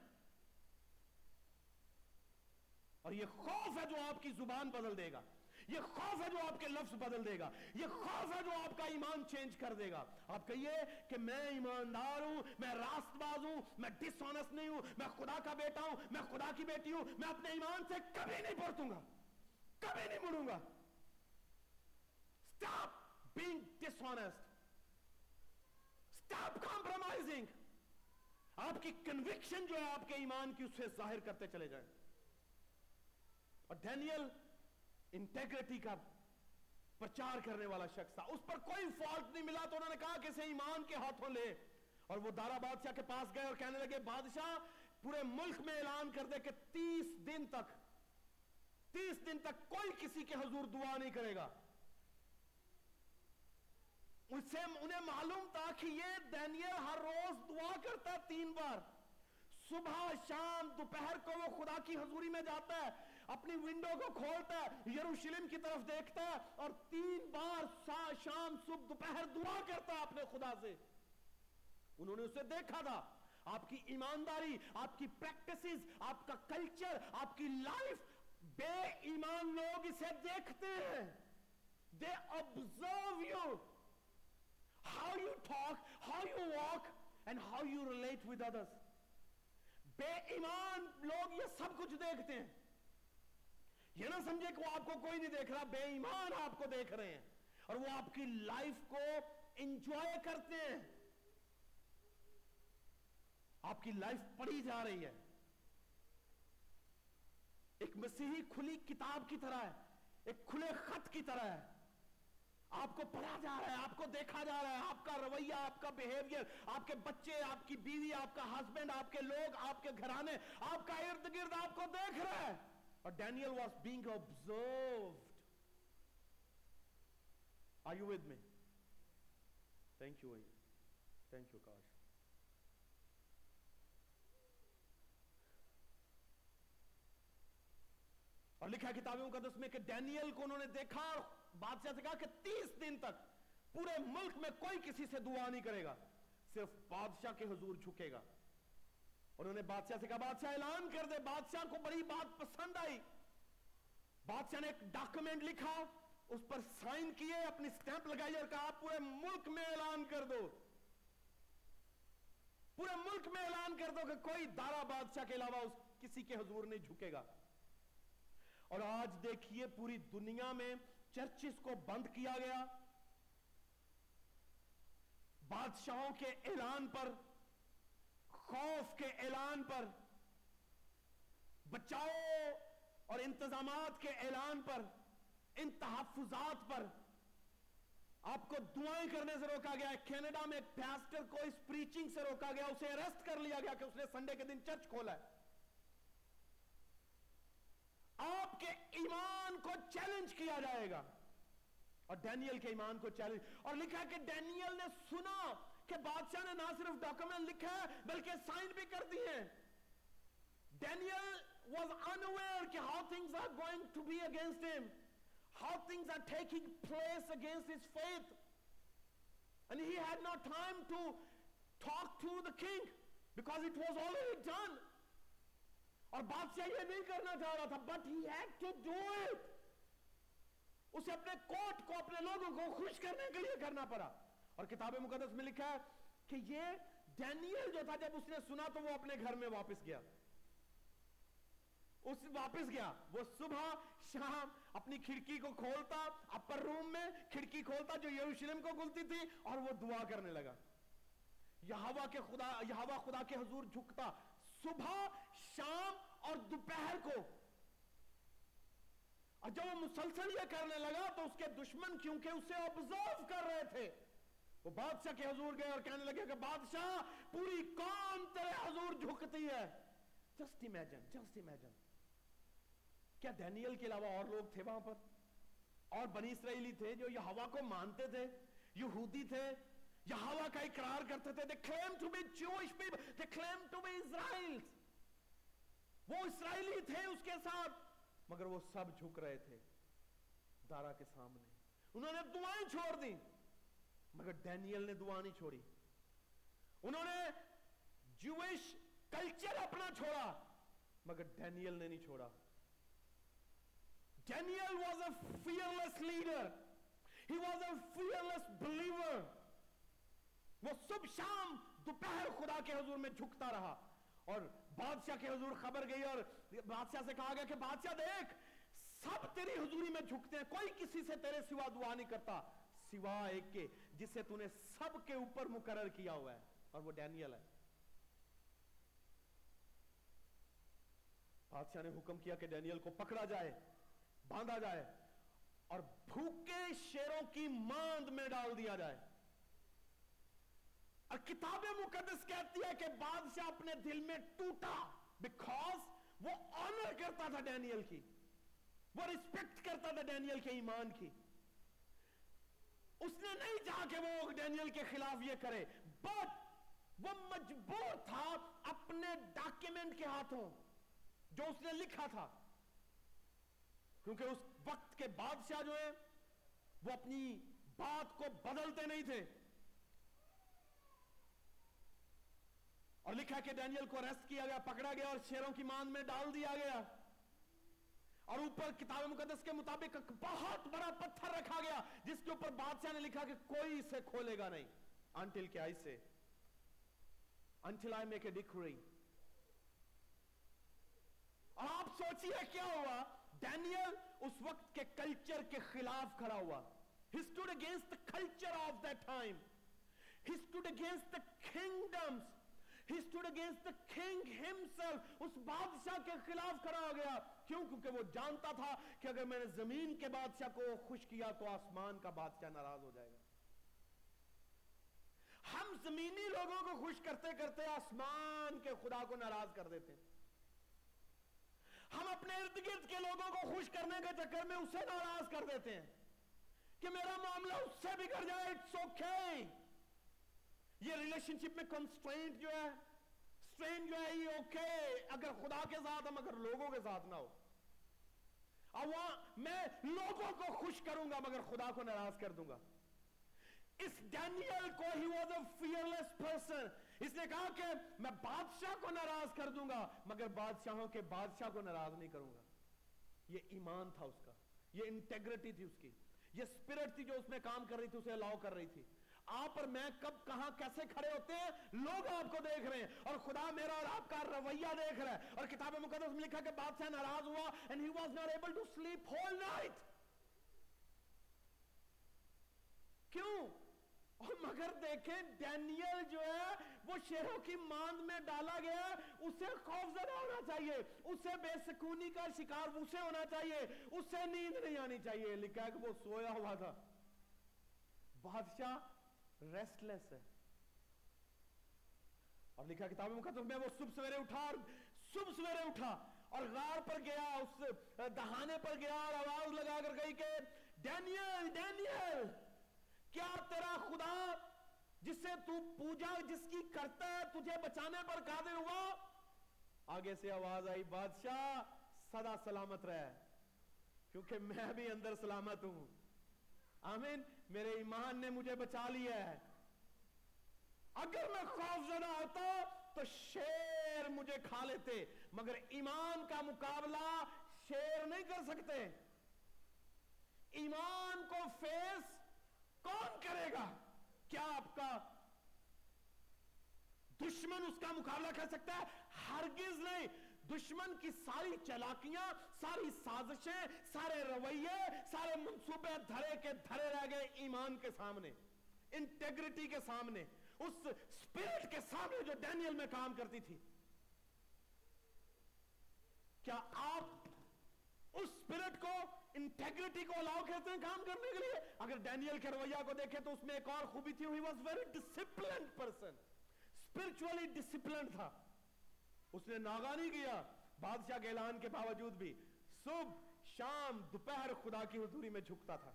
اور یہ خوف ہے جو آپ کی زبان بدل دے گا۔ یہ خوف ہے جو آپ کے لفظ بدل دے گا۔ یہ خوف ہے جو آپ کا ایمان چینج کر دے گا۔ آپ کہیے کہ میں ایماندار ہوں، میں راست باز ہوں، میں ڈس آنس نہیں ہوں، میں خدا کا بیٹا ہوں، میں خدا کی بیٹی ہوں، میں اپنے ایمان سے کبھی نہیں پرتوں گا۔ کبھی نہیں مڑوں گا۔ Stop being dishonest. Stop compromising. آپ کی کنوکشن جو ہے آپ کے ایمان کی اسے ظاہر کرتے چلے جائیں۔ اور ڈینیل انٹیگریٹی کا پرچار کرنے والا شخص تھا۔ اس پر کوئی فالٹ نہیں ملا تو انہوں نے کہا کہ اسے ایمان کے ہاتھوں لے۔ اور وہ دارا بادشاہ کے پاس گئے اور کہنے لگے، بادشاہ، پورے ملک میں اعلان کر دے کہ تیس دن تک، تیس دن تک کوئی کسی کے حضور دعا نہیں کرے گا۔ اسے، انہیں معلوم تھا کہ یہ دینیل ہر روز دعا کرتا ہے تین بار۔ صبح، شام، دوپہر کو وہ خدا کی حضوری میں جاتا ہے۔ اپنی ونڈو کو کھولتا ہے، یروشلم کی طرف دیکھتا ہے اور تین بار شام، صبح، دوپہر دعا کرتا ہے اپنے خدا سے۔ انہوں نے اسے دیکھا تھا۔ آپ کی ایمانداری، آپ کی پریکٹسز آپ کا کلچر آپ کی لائف بے ایمان لوگ اسے دیکھتے ہیں۔ They observe you. How you talk how you walk and how you relate with others. بے ایمان لوگ یہ سب کچھ دیکھتے ہیں۔ یہ نہ سمجھے کہ وہ آپ کو کوئی نہیں دیکھ رہا، بے ایمان آپ کو دیکھ رہے ہیں۔ اور وہ آپ کی لائف کو انجوائے کرتے ہیں۔ آپ کی لائف پڑھی جا رہی ہے۔ ایک مسیحی کھلی کتاب کی طرح ہے، ایک کھلے خط کی طرح ہے۔ آپ کو پڑھا جا رہا ہے، آپ کو دیکھا جا رہا ہے۔ آپ کا رویہ، آپ کا بیہیویئر آپ کے بچے، آپ کی بیوی، آپ کا ہسبینڈ آپ کے لوگ، آپ کے گھرانے، آپ کا ارد گرد آپ کو دیکھ رہا ہے۔ اور Daniel was being observed Are you with me? Thank you. Thank you, Kash. اور لکھا کتاب مقدس میں کہ ڈینیل کو انہوں نے دیکھا اور بادشاہ سے کہا کہ تیس دن تک پورے ملک میں کوئی کسی سے دعا نہیں کرے گا صرف بادشاہ کے حضور جھکے گا انہوں نے بادشاہ سے کہا، بادشاہ اعلان کر دے، بادشاہ کو بڑی بات پسند آئی۔ بادشاہ نے ایک ڈاکومنٹ لکھا، اس پر سائن کیے، اپنی سٹیمپ لگائی اور کہا، پورے ملک میں اعلان کر دو۔ پورے ملک میں اعلان کر دو کہ کوئی دارا بادشاہ کے علاوہ اس کسی کے حضور نہیں جھکے گا۔ اور آج دیکھیے، پوری دنیا میں چرچز کو بند کیا گیا۔ بادشاہوں کے اعلان پر خوف کے اعلان پر، بچاؤ اور انتظامات کے اعلان پر، ان تحفظات پر آپ کو دعائیں کرنے سے روکا گیا کینیڈا میں ایک پیاسٹر کو اس پریچنگ سے روکا گیا، اسے اریسٹ کر لیا گیا کہ اس نے سنڈے کے دن چرچ کھولا ہے۔ آپ کے ایمان کو چیلنج کیا جائے گا۔ اور ڈینیل کے ایمان کو چیلنج اور لکھا کہ ڈینیل نے سنا کہ بادشاہ نے نہ صرف ڈاکومنٹ لکھا ہے بلکہ سائن بھی کر دیے ڈینیل واز unaware کہ how things are going to be against him how things are taking place against his faith and he had no time to talk to the king because it was already done اور بادشاہ یہ نہیں کرنا چاہ رہا تھا but he had to do it اسے اپنے کوٹ کو اپنے لوگوں کو خوش کرنے کے لیے کرنا پڑا اور کتاب مقدس میں لکھا ہے کہ یہ ڈینیل جو تھا، جب اس نے سنا تو وہ اپنے گھر میں واپس گیا۔ اس واپس گیا، وہ صبح شام اپنی کھڑکی کو کھولتا، اپر روم میں کھڑکی کھولتا جو یروشلم کو گلتی تھی، اور وہ دعا کرنے لگا۔ یہاوا کے خدا، یہاوا خدا کے حضور جھکتا۔ صبح شام اور دوپہر کو۔ اور جب وہ مسلسل یہ کرنے لگا تو اس کے دشمن کیونکہ اسے آبزرو کر رہے تھے۔ وہ بادشاہ کے حضور گئے اور کہنے لگے کہ بادشاہ، پوری قوم تیرے حضور جھکتی ہے۔ جسٹ امیجن جسٹ امیجن کیا دینیل کے علاوہ اور لوگ تھے وہاں پر؟ اور بنی اسرائیلی تھے جو یہ ہوا کو مانتے تھے، یہودی تھے۔ یہ ہوا کا اقرار کرتے تھے، they claim to be Jewish people they claim to be Israelites. وہ اسرائیلی تھے اس کے ساتھ، مگر وہ سب جھک رہے تھے دارا کے سامنے۔ انہوں نے دعائیں چھوڑ دی مگر ڈینیل نے دعا نہیں چھوڑی انہوں نے جوش کلچر اپنا چھوڑا، مگر ڈینیل نے نہیں چھوڑا Daniel was a fearless leader. He was a fearless believer. وہ صبح شام دوپہر خدا کے حضور میں جھکتا رہا اور بادشاہ کے حضور خبر گئی اور بادشاہ سے کہا گیا کہ بادشاہ دیکھ، سب تیری حضوری میں جھکتے ہیں، کوئی کسی سے تیرے سوا دعا نہیں کرتا سوا ایک کے، جسے تو نے سب کے اوپر مقرر کیا ہوا ہے۔ اور وہ ڈینیل ہے۔ بادشاہ نے حکم کیا کہ ڈینیل کو پکڑا جائے، باندھا جائے، اور بھوکے شیروں کی ماند میں ڈال دیا جائے۔ اور کتاب مقدس کہتی ہے کہ بادشاہ اپنے دل میں ٹوٹا بیکاز وہ آنر کرتا تھا ڈینیل کی، وہ رسپیکٹ کرتا تھا ڈینیل کے ایمان کی۔ اس نے نہیں جا کہ وہ ڈینیل کے خلاف یہ کرے۔ بٹ وہ مجبور تھا اپنے ڈاکیومنٹ کے ہاتھوں، جو اس نے لکھا تھا۔ کیونکہ اس وقت کے بادشاہ جو ہیں، وہ اپنی بات کو بدلتے نہیں تھے۔ اور لکھا کہ ڈینیل کو ریسٹ کیا گیا، پکڑا گیا اور شیروں کی ماند میں ڈال دیا گیا۔ اور اوپر کتاب مقدس کے مطابق بہت بڑا پتھر رکھا گیا، جس کے اوپر بادشاہ نے لکھا کہ کوئی اسے کھولے گا نہیں۔ انٹل کے آئی سے۔ انٹل آئی میک اے ڈکری اور آپ سوچئے کیا ہوا؟ ڈینیل اس وقت کے کلچر کے خلاف کھڑا ہوا۔ He stood against the culture of that time. He stood against the kingdoms. He stood against the king himself. اس بادشاہ کے خلاف کھڑا ہو گیا۔ کیوں؟ کیونکہ وہ جانتا تھا کہ اگر میں نے زمین کے بادشاہ کو خوش کیا تو آسمان کا بادشاہ ناراض ہو جائے گا۔ ہم زمینی لوگوں کو خوش کرتے کرتے آسمان کے خدا کو ناراض کر دیتے ہیں۔ ہم اپنے ارد گرد کے لوگوں کو خوش کرنے کے چکر میں اسے ناراض کر دیتے ہیں کہ میرا معاملہ اس سے بگڑ جائے اٹس اوکے یہ ریلیشن شپ میں کنسٹرینٹ جو ہے سٹرین جو ہے یہ اوکے اگر خدا کے ساتھ ہم، اگر لوگوں کے ساتھ نہ ہو۔ اب وہاں میں لوگوں کو خوش کروں گا، مگر خدا کو ناراض کر دوں گا۔ اس ڈینیل کو he was a fearless person اس نے کہا کہ میں بادشاہ کو ناراض کر دوں گا، مگر بادشاہوں کے بادشاہ کو ناراض نہیں کروں گا۔ یہ ایمان تھا اس کا، یہ انٹیگریٹی تھی اس کی۔ یہ سپیرٹ تھی جو اس میں کام کر رہی تھی، اسے الاؤ کر رہی تھی۔ آپ اور میں کب کہاں کیسے کھڑے ہوتے ہیں؟ لوگ آپ کو دیکھ رہے ہیں اور خدا میرا اور آپ کا رویہ دیکھ رہا ہے اور کتاب مقدس میں لکھا کہ بادشاہ ناراض ہوا and he was not able to sleep whole night. کیوں؟ اور مگر دیکھیں ڈینیل جو ہے وہ شیروں کی ماند میں ڈالا گیا ہے، اسے خوف زدہ ہونا چاہیے، اسے بے سکونی کا شکار اسے ہونا چاہیے، اسے نیند نہیں آنی چاہیے، لکھا ہے کہ وہ سویا ہوا تھا۔ بادشاہ ریسٹلیس ہے۔ اور لکھا کتاب مقدس، میں وہ صبح سویرے اٹھا اور صبح سویرے اٹھا اور غار پر گیا، اس دہانے پر گیا اور آواز لگا کر گئی کہ، ڈینیل ڈینیل، کیا تیرا خدا جس سے تو پوجا، جس کی کرتا ہے، تجھے بچانے پر قادر ہوا؟ آگے سے آواز آئی، بادشاہ سدا سلامت رہے، کیونکہ میں بھی اندر سلامت ہوں۔ آمین؟ میرے ایمان نے مجھے بچا لیا ہے۔ اگر میں خوف زدہ ہوتا تو شیر مجھے کھا لیتے، مگر ایمان کا مقابلہ شیر نہیں کر سکتے۔ ایمان کو فیس کون کرے گا؟ کیا آپ کا دشمن اس کا مقابلہ کر سکتا ہے؟ ہرگز نہیں۔ دشمن کی ساری چلاکیاں، ساری سازشیں، سارے رویے، سارے منصوبے دھرے کے دھرے رہ گئے ایمان کے سامنے، انٹیگریٹی کے سامنے، اس سپیرٹ کے سامنے جو ڈینیل میں کام کرتی تھی۔ کیا آپ اس سپیرٹ کو، انٹیگریٹی کو الاؤ کرتے ہیں کام کرنے کے لیے؟ اگر ڈینیل کے رویہ کو دیکھیں تو اس میں ایک اور خوبی تھی، he was very disciplined person spiritually disciplined تھا۔ اس نے ناغا نہیں کیا، بادشاہ کے اعلان کے باوجود بھی صبح شام دوپہر خدا کی حضوری میں جھکتا تھا۔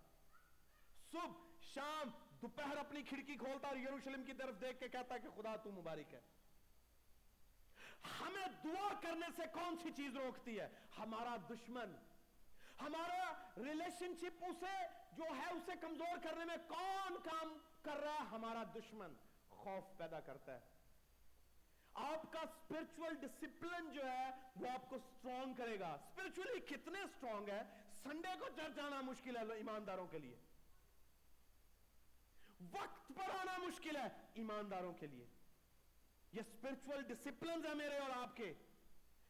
صبح شام دوپہر اپنی کھڑکی کھولتا اور یروشلم کی طرف دیکھ کے کہتا کہ خدا تو مبارک ہے۔ ہمیں دعا کرنے سے کون سی چیز روکتی ہے؟ ہمارا دشمن، ہمارا ریلیشن شپ اسے جو ہے اسے کمزور کرنے میں کون کام کر رہا ہے؟ ہمارا دشمن خوف پیدا کرتا ہے۔ آپ کا اسپرچل ڈسپلن جو ہے، وہ آپ کو سٹرونگ کرے گا. اسپرچولی کتنے سٹرونگ ہے سنڈے کو چرچ آنا مشکل ہے ایمانداروں کے لیے. وقت پر آنا مشکل ہے ایمانداروں کے لیے. یہ اسپرچل ڈسپلن ہے میرے اور آپ کے.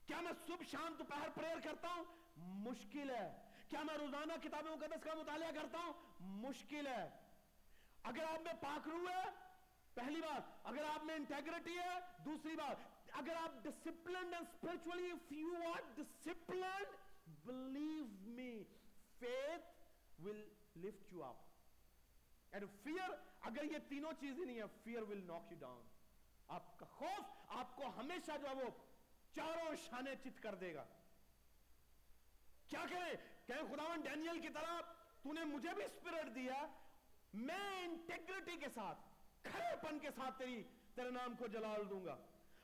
کیا میں صبح شام دوپہر پریئر کرتا ہوں؟ مشکل ہے. کیا میں روزانہ کتاب مقدس کا مطالعہ کرتا ہوں؟ مشکل ہے. اگر آپ میں پاک روح ہے پہلی بات، اگر آپ میں انٹیگریٹی ہے، دوسری بات، اگر آپ disciplined and spiritually if you are disciplined believe me faith will lift you up and fear اگر یہ تینوں چیزیں نہیں ہے فیئر ول ناک یو ڈاؤن آپ کا خوف آپ کو ہمیشہ جو ہے وہ چاروں شانے چت کر دے گا۔ کیا کریں کہیں خداون ڈینیل کی طرح، تو نے مجھے بھی اسپرٹ دیا، میں انٹیگریٹی کے ساتھ کھڑے پن کے ساتھ تیری، تیرے نام کو جلال دوں گا۔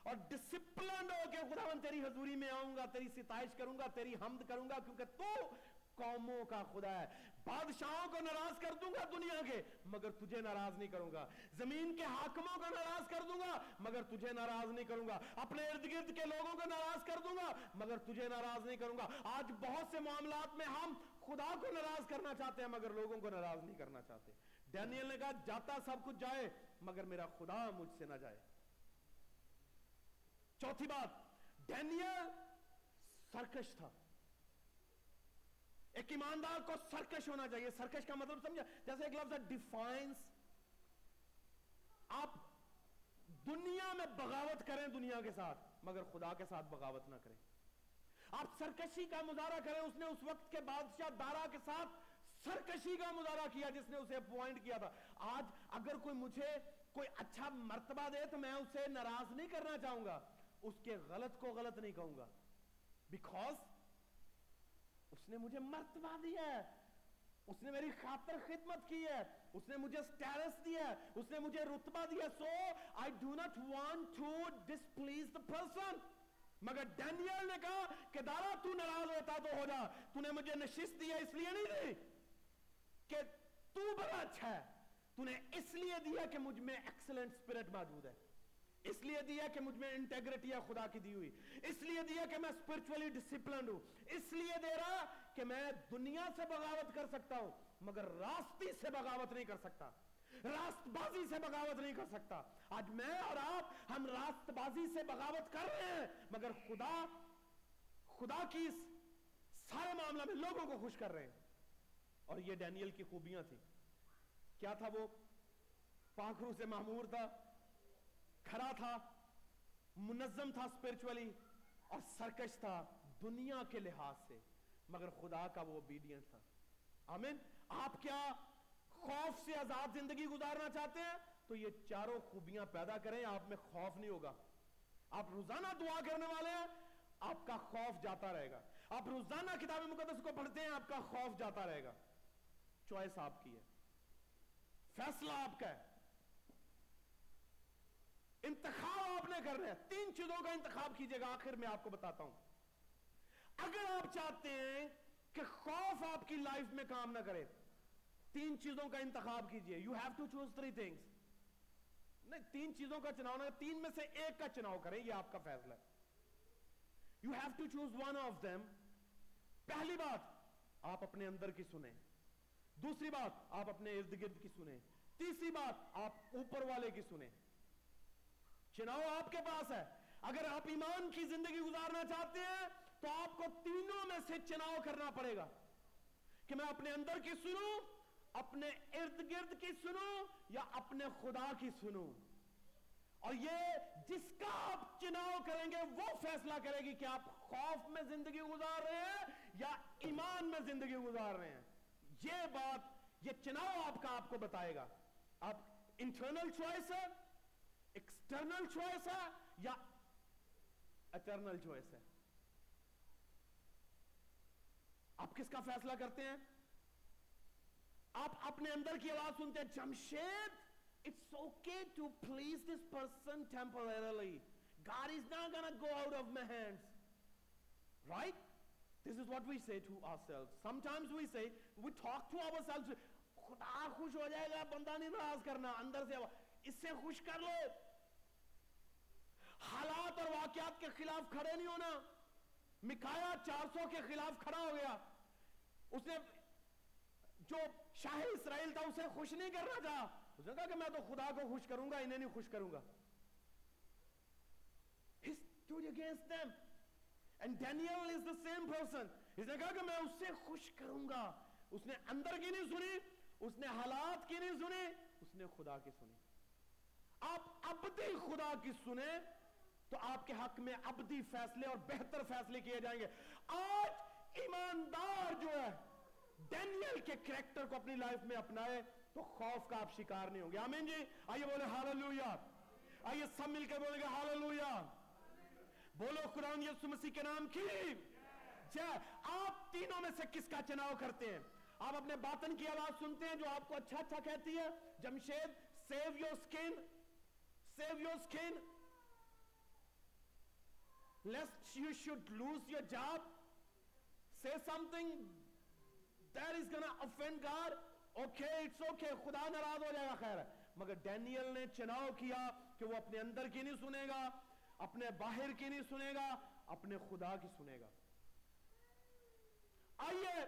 اور ڈسپلنڈ ہو کے خداون تیری حضوری میں آؤں گا، تیری ستائش کروں گا، تیری حمد کروں گا، کیونکہ تو قوموں کا خدا ہے۔ بادشاہوں کو ناراض کر دوں گا دنیا کے، مگر تجھے ناراض نہیں کروں گا۔ زمین کے حاکموں کو ناراض کر دوں گا، مگر تجھے ناراض نہیں کروں گا۔ اپنے ارد گرد کے لوگوں کو ناراض کر دوں گا، مگر تجھے ناراض نہیں کروں گا۔ آج بہت سے معاملات میں ہم خدا کو ناراض کرنا چاہتے ہیں، مگر لوگوں کو ناراض نہیں کرنا چاہتے۔ ڈینیل نے کہا، جاتا سب کچھ جائے، مگر میرا خدا مجھ سے نہ جائے۔ چوتھی بات، ڈینیل سرکش تھا۔ ایک ایماندار کو سرکش ہونا چاہیے۔ سرکش کا مطلب سمجھا؟ جیسے ایک لفظ ہے ڈیفائنس آپ دنیا میں بغاوت کریں دنیا کے ساتھ، مگر خدا کے ساتھ بغاوت نہ کریں۔ آپ سرکشی کا مظاہرہ کریں، اس نے اس وقت کے بادشاہ دارا کے ساتھ سرکشی کا مظاہرہ کیا جس نے اسے اپوائنٹ کیا تھا۔ آج اگر کوئی مجھے کوئی اچھا مرتبہ دے تو میں اسے ناراض نہیں کرنا چاہوں گا۔ اس کے غلط کو غلط نہیں کہوں گا۔ بیکاز اس نے مجھے مرتبہ دیا ہے۔ اس نے میری خاطر خدمت کی ہے۔ اس نے مجھے سٹیرس دیا ہے۔ اس نے مجھے رتبہ دیا so I do not want to displease the person مگر ڈینیل نے کہا کہ دارا تو ناراض ہوتا تو ہو جا۔ تو نے مجھے نشست دیا اس لیے نہیں دی۔ کہ تو بڑا اچھا ہے۔ تو نے اس لیے دیا کہ مجھ میں ایکسلنٹ سپرٹ موجود ہے۔ اس لیے دیا کہ مجھ میں انٹیگریٹی ہے خدا کی دی ہوئی۔ اس لیے دیا کہ میں اسپرچولی ڈسپلنڈ ہوں۔ اس لیے دے رہا کہ میں دنیا سے بغاوت کر سکتا ہوں، مگر راستی سے بغاوت نہیں کر سکتا۔ راست بازی سے بغاوت نہیں کر سکتا۔ آج میں اور آپ ہم راست بازی سے بغاوت کر رہے ہیں، مگر خدا خدا کی سارے معاملہ میں لوگوں کو خوش کر رہے ہیں۔ اور یہ ڈینیل کی خوبیاں تھی کیا تھا وہ؟ پاکرو سے معمور تھا کھڑا تھا، منظم تھا اسپرچولی اور سرکش تھا دنیا کے لحاظ سے۔ مگر خدا کا وہ اوبیڈینٹ تھا۔ آمین؟ آپ کیا خوف سے آزاد زندگی گزارنا چاہتے ہیں؟ تو یہ چاروں خوبیاں پیدا کریں، آپ میں خوف نہیں ہوگا۔ آپ روزانہ دعا کرنے والے ہیں، آپ کا خوف جاتا رہے گا۔ آپ روزانہ کتاب مقدس کو پڑھتے ہیں، آپ کا خوف جاتا رہے گا۔ چوائس آپ کی ہے۔ فیصلہ آپ کا ہے۔ انتخاب آپ نے کرنا ہے۔ تین چیزوں کا انتخاب کیجیے گا۔ آخر میں آپ کو بتاتا ہوں۔ اگر آپ چاہتے ہیں کہ خوف آپ کی لائف میں کام نہ کرے، تین چیزوں کا انتخاب کیجیے۔ You have to choose three things نہیں، تین چیزوں کا چناؤ نہ تین میں سے ایک کا چناؤ کریں، یہ آپ کا فیصلہ ہے۔ You have to choose one of them پہلی بات، آپ اپنے اندر کی سنیں۔ دوسری بات آپ اپنے ارد گرد کی سنیں۔ تیسری بات آپ اوپر والے کی سنیں۔ چناؤ آپ کے پاس ہے۔ اگر آپ ایمان کی زندگی گزارنا چاہتے ہیں، تو آپ کو تینوں میں سے چناؤ کرنا پڑے گا۔ کہ میں اپنے اندر کی سنوں، اپنے ارد گرد کی سنوں، یا اپنے خدا کی سنوں۔ اور یہ جس کا آپ چناؤ کریں گے، وہ فیصلہ کرے گی کہ آپ خوف میں زندگی گزار رہے ہیں یا ایمان میں زندگی گزار رہے ہیں۔ یہ بات یہ چناؤ آپ کا آپ کو بتائے گا۔ آپ انٹرنل چوائس ہے ایکسٹرنل چوائس ہے یا اٹرنل چوائس ہے؟ آپ کس کا فیصلہ کرتے ہیں؟ آپ اپنے اندر کی آواز سنتے ہیں، Jamshed, it's okay to please this person temporarily God is not gonna go out of my hands right this is what we say to ourselves. Sometimes we say we talk to ourselves خدا خوش ہو جائے گا بندہ نہیں ناراض کرنا اندر سے اس سے خوش کر لو حالات اور واقعات کے خلاف کھڑے نہیں ہونا مکایا چار سو کے خلاف کھڑا ہو گیا اس نے جو شاہ اسرائیل تھا اسے خوش نہیں کرنا تھا اس نے کہا کہ میں تو خدا کو خوش کروں گا انہیں نہیں خوش کروں گا He stood against them. And Daniel is the same person. اس نے کہا کہ میں اس سے خوش کروں گا اس نے اندر کی نہیں سنی اس نے حالات کی نہیں سنی اس نے خدا کی سنی آپ ابدی خدا کی سنیں تو آپ کے حق میں ابدی فیصلے اور بہتر فیصلے کیے جائیں گے آج ایماندار جو ہے ڈینیل کے کریکٹر کو اپنی لائف میں اپنائے تو خوف کا آپ شکار نہیں ہوں گے. آمین جی. آئیے بولے ہاللویا آئیے سب مل کے بولے گا ہاللویا بولو قرآن یسو مسیح کے نام کی؟ جے، آپ تینوں میں سے کس کا چناؤ کرتے ہیں؟ آپ اپنے باطن کی آواز سنتے ہیں جو آپ کو اچھا اچھا کہتی ہے؟ Jamshed, save your skin, save your skin. Lest you should lose your job. Say something that is gonna offend God. Okay it's okay. خدا ناراض ہو جائے گا، خیر۔ مگر ڈینیل نے چناؤ کیا کہ وہ اپنے اندر کی نہیں سنے گا اپنے باہر کی نہیں سنے گا، اپنے خدا کی سنے گا۔ آئیے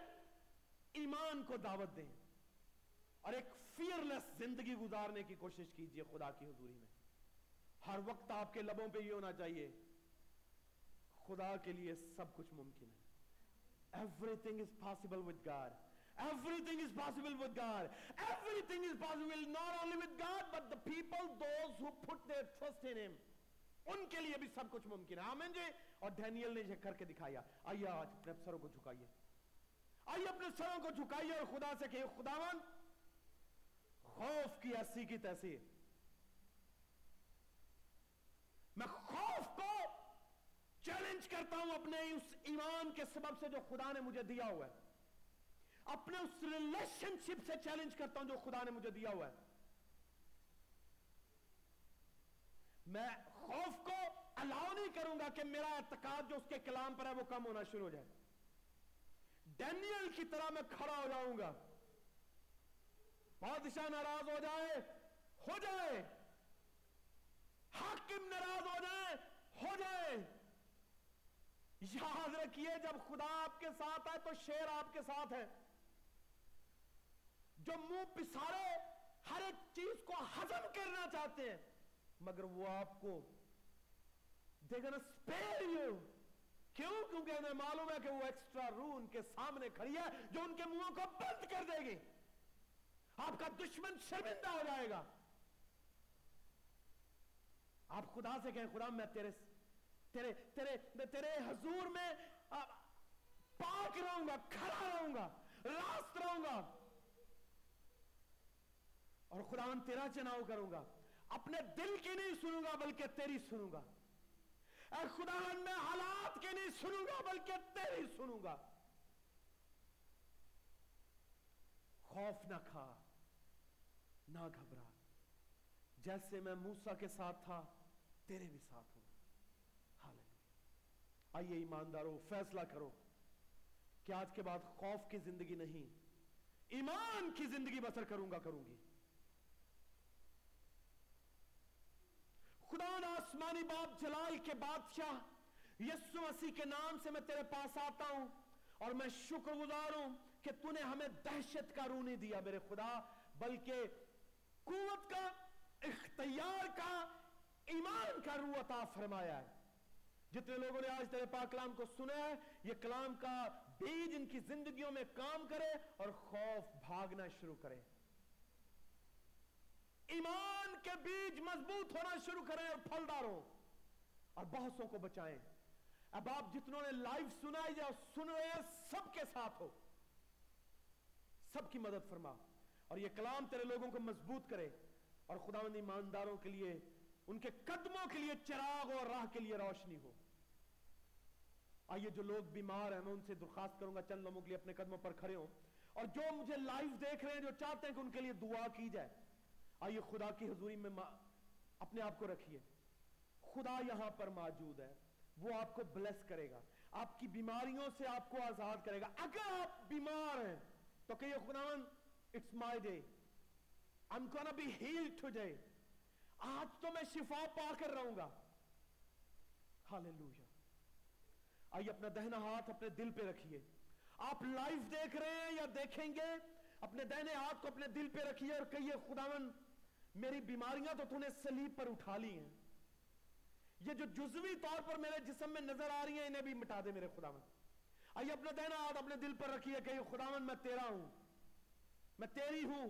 ایمان کو دعوت دیں اور ایک فیئرلیس زندگی گزارنے کی کوشش کیجیے خدا کی حضوری میں۔ ہر وقت آپ کے لبوں پہ یہ ہونا چاہیے۔ خدا کے لیے سب کچھ ممکن ہے۔ Everything is possible with God. Everything is possible with God. Everything is possible not only with God but the people those who put their trust in him. ان ان کے لیے بھی سب کچھ ممکن ہے۔ آمین جی۔ اور ڈینیل نے یہ کر کے دکھایا، آئیے آج اپنے سروں کو جھکائیے۔ آئیے اپنے سروں کو جھکائیے اور خدا سے کہ خداون خوف کی ایسی کی تیسی۔ میں خوف کو چیلنج کرتا ہوں اپنے اس ایمان کے سبب سے جو خدا نے مجھے دیا ہوا ہے۔ اپنے اس ریلیشن شپ سے چیلنج کرتا ہوں جو خدا نے مجھے دیا ہوا ہے۔ میں خوف کو الاؤ نہیں کروں گا کہ میرا اعتقاد جو اس کے کلام پر ہے وہ کم ہونا شروع ہو جائے۔ ڈینیل کی طرح میں کھڑا ہو جاؤں گا۔ بادشاہ ناراض ہو جائے ہو جائے۔ حاکم ناراض ہو جائے ہو جائے۔ یاد رکھیے، جب خدا آپ کے ساتھ ہے تو شیر آپ کے ساتھ ہے۔ جو منہ پسارے، ہر ایک چیز کو ہضم کرنا چاہتے ہیں، مگر وہ آپ کو کیوں؟ کیونکہ انہیں معلوم ہے کہ وہ ایکسٹرا رو ان کے سامنے کھڑی ہے جو ان کے منہوں کو بند کر دے گی۔ آپ کا دشمن شرمندہ ہو جائے گا۔ آپ خدا سے کہیں، خدا، میں تیرے تیرے تیرے تیرے حضور میں پاک رہوں گا، کھڑا رہوں گا، راست رہوں گا۔ اور خدا تیرا چناؤ کروں گا۔ اپنے دل کی نہیں سنوں گا، بلکہ تیری سنوں گا۔ اے خدا میں حالات کی نہیں سنوں گا، بلکہ تیری سنوں گا۔ خوف نہ کھا، نہ گھبرا۔ جیسے میں موسیٰ کے ساتھ تھا، تیرے بھی ساتھ ہوں۔ آئیے ایمانداروں، فیصلہ کرو کہ آج کے بعد خوف کی زندگی نہیں، ایمان کی زندگی بسر کروں گا، کروں گی۔ خدا آسمانی باپ جلال کے بادشاہ یسو مسیح کے نام سے میں تیرے پاس آتا ہوں اور میں شکر گزار ہوں کہ تو نے ہمیں دہشت کا رو نہیں دیا میرے خدا، بلکہ قوت کا، اختیار کا، ایمان کا روح عطا فرمایا ہے۔ جتنے لوگوں نے آج تیرے پاک کلام کو سنا ہے، یہ کلام کا بیج ان کی زندگیوں میں کام کرے اور خوف بھاگنا شروع کرے۔ ایمان کے بیج مضبوط ہونا شروع کریں اور پھلدار ہو اور بہتوں کو بچائیں۔ اب آپ جتنوں نے لائیو سنا یا سن رہے ہیں، سب کے ساتھ ہو۔ سب کی مدد فرما۔ اور یہ کلام تیرے لوگوں کو مضبوط کرے۔ اور خداوند ایمانداروں کے لیے، ان کے قدموں کے لیے چراغ اور راہ کے لیے روشنی ہو۔ آئیے جو لوگ بیمار ہیں، میں ان سے درخواست کروں گا، چند لوگوں کے لیے اپنے قدموں پر کھڑے ہوں۔ اور جو مجھے لائیو دیکھ رہے ہیں، جو چاہتے ہیں کہ ان کے لیے دعا کی جائے۔ آئیے خدا کی حضوری میں اپنے آپ کو رکھیے۔ خدا یہاں پر موجود ہے۔ وہ آپ کو بلیس کرے گا۔ آپ کی بیماریوں سے آپ کو آزاد کرے گا۔ اگر آپ بیمار ہیں، تو کہیے خداون it's my day I'm gonna be healed today آج تو میں شفا پا کر رہوں گا۔ ہاللویا آئیے اپنا دہنا ہاتھ اپنے دل پہ رکھیے۔ آپ لائیو دیکھ رہے ہیں یا دیکھیں گے، اپنے دہنے ہاتھ کو اپنے دل پہ رکھیے اور کہیے خداون میری بیماریاں تو تو نے سلیب پر اٹھا لی ہیں۔ یہ جو جزوی طور پر میرے جسم میں نظر آ رہی ہیں، انہیں بھی مٹا دے میرے خداون آئیے اپنا دہنا ہاتھ اپنے دل پر رکھیے کہیے خداون میں تیرا ہوں۔ میں تیری ہوں۔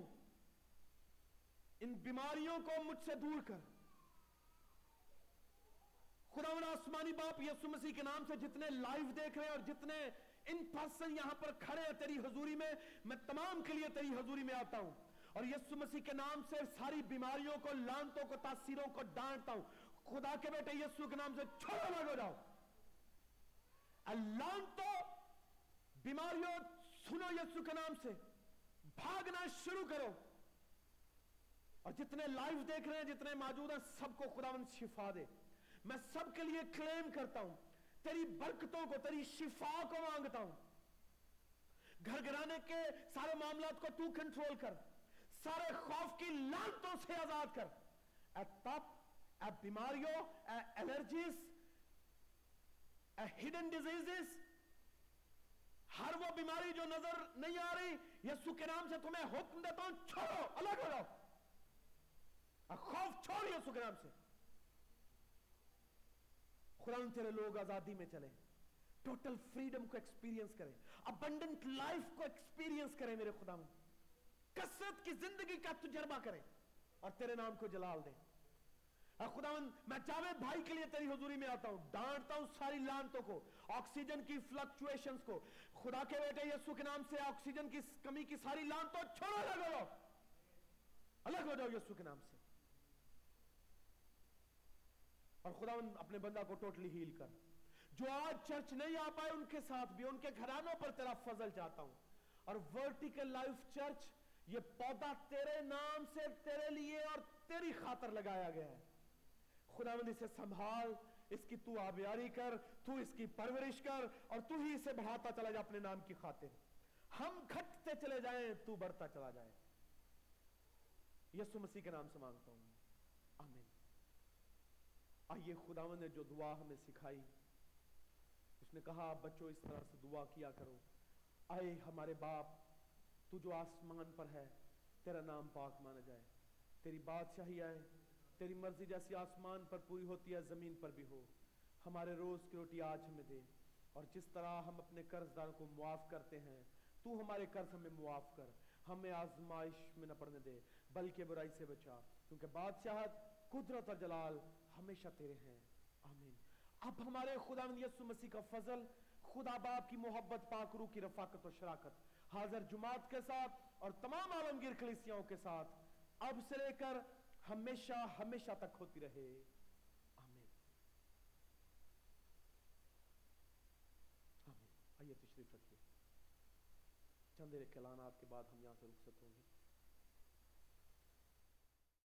ان بیماریوں کو مجھ سے دور کر۔ خدا آسمانی باپ یسو مسیح کے نام سے جتنے لائیو دیکھ رہے ہیں اور جتنے ان پرسن یہاں پر کھڑے ہیں تیری حضوری میں میں تمام کے لیے تیری حضوری میں آتا ہوں۔ اور یسو مسیح کے نام سے ساری بیماریوں کو، لانتوں کو، تاثیروں کو ڈانٹتا ہوں۔ خدا کے بیٹے یسو کے نام سے چھوڑا لگو جاؤ لانتوں، بیماریوں، سنو یسو کے نام سے۔ بھاگنا شروع کرو۔ اور جتنے لائیو دیکھ رہے ہیں، جتنے موجود ہیں، سب کو خدا من شفا دے۔ میں سب کے لیے کلیم کرتا ہوں۔ تیری برکتوں کو، تیری شفا کو مانگتا ہوں۔ گھر گرانے کے سارے معاملات کو تو کنٹرول کر۔ سارے خوف کی لانتوں سے آزاد کر۔ اے تپ، اے بیماریوں، اے الرجیز اے ہڈن ڈیزیزز ہر وہ بیماری جو نظر نہیں آ رہی یسو کے نام سے تمہیں حکم دیتا ہوں، چھوڑو، الگ ہو جاؤ۔ خوف چھوڑ یسو کے نام سے۔ قرآن تیرے لوگ آزادی میں چلیں۔ ٹوٹل فریڈم کو ایکسپیرینس کریں۔ ابنڈنٹ لائف کو ایکسپیرینس کریں میرے خدا میں کسرت کی زندگی کا تجربہ کریں اور تیرے نام کو جلال دیں خدا میں جاوید بھائی کے لیے تیری حضوری میں آتا ہوں، ڈانٹتا ہوں ساری لانتوں کو، آکسیجن کی فلکچویشنز کو۔ خدا کے بیٹے یسو کے نام سے آکسیجن کی کمی کی ساری لانتوں چھوڑو، الگ ہو الگ ہو جاؤ یسو کے نام سے۔ اور خدا اپنے بندہ کو ٹوٹلی ہیل کر۔ جو آج چرچ نہیں آ پائے، ان کے ساتھ بھی، ان کے گھرانوں پر تیرا فضل چاہتا ہوں۔ اور ورٹیکل لائف چرچ یہ پودا تیرے نام سے تیرے لیے اور تیری خاطر لگایا گیا ہے۔ خدا مند اسے سنبھال، اس کی تو آبیاری کر، تو اس کی پرورش کر اور تو ہی اسے بڑھاتا چلا جا اپنے نام کی خاطر۔ ہم گھٹتے چلے جائیں، تو بڑھتا چلا جائے۔ یسو مسیح کے نام سے مانگتا ہوں۔ آمین۔ آئیے خداون نے جو دعا ہمیں سکھائی، اس نے کہا، بچوں، اس طرح سے دعا کیا کرو۔ آئے ہمارے باپ تو جو آسمان پر ہے، تیرا نام پاک مانا جائے۔ تیری بادشاہی آئے، تیری مرضی جیسی آسمان پر پوری ہوتی ہے، زمین پر بھی ہو۔ ہمارے روز کی روٹی آج ہمیں دے۔ اور جس طرح ہم اپنے قرض داروں کو معاف کرتے ہیں، تو ہمارے قرض ہمیں معاف کر۔ ہمیں آزمائش میں نہ پڑنے دے، بلکہ برائی سے بچا۔ کیونکہ بادشاہت قدرت اور جلال ہمیشہ تیرے ہیں۔ آمین۔ اب ہمارے خدا یسو مسیح کا فضل، خدا باپ کی محبت، پاک روح کی رفاقت و شراکت حاضر جماعت کے ساتھ اور تمام عالمگیر کلیسیاں کے ساتھ، اب سے لے کر ہمیشہ ہمیشہ تک ہوتی رہے۔ آمین۔ آمین۔ آئیے تشریف رکھیے۔ چند اعلانات کے بعد ہم یہاں سے رخصت ہوں گے۔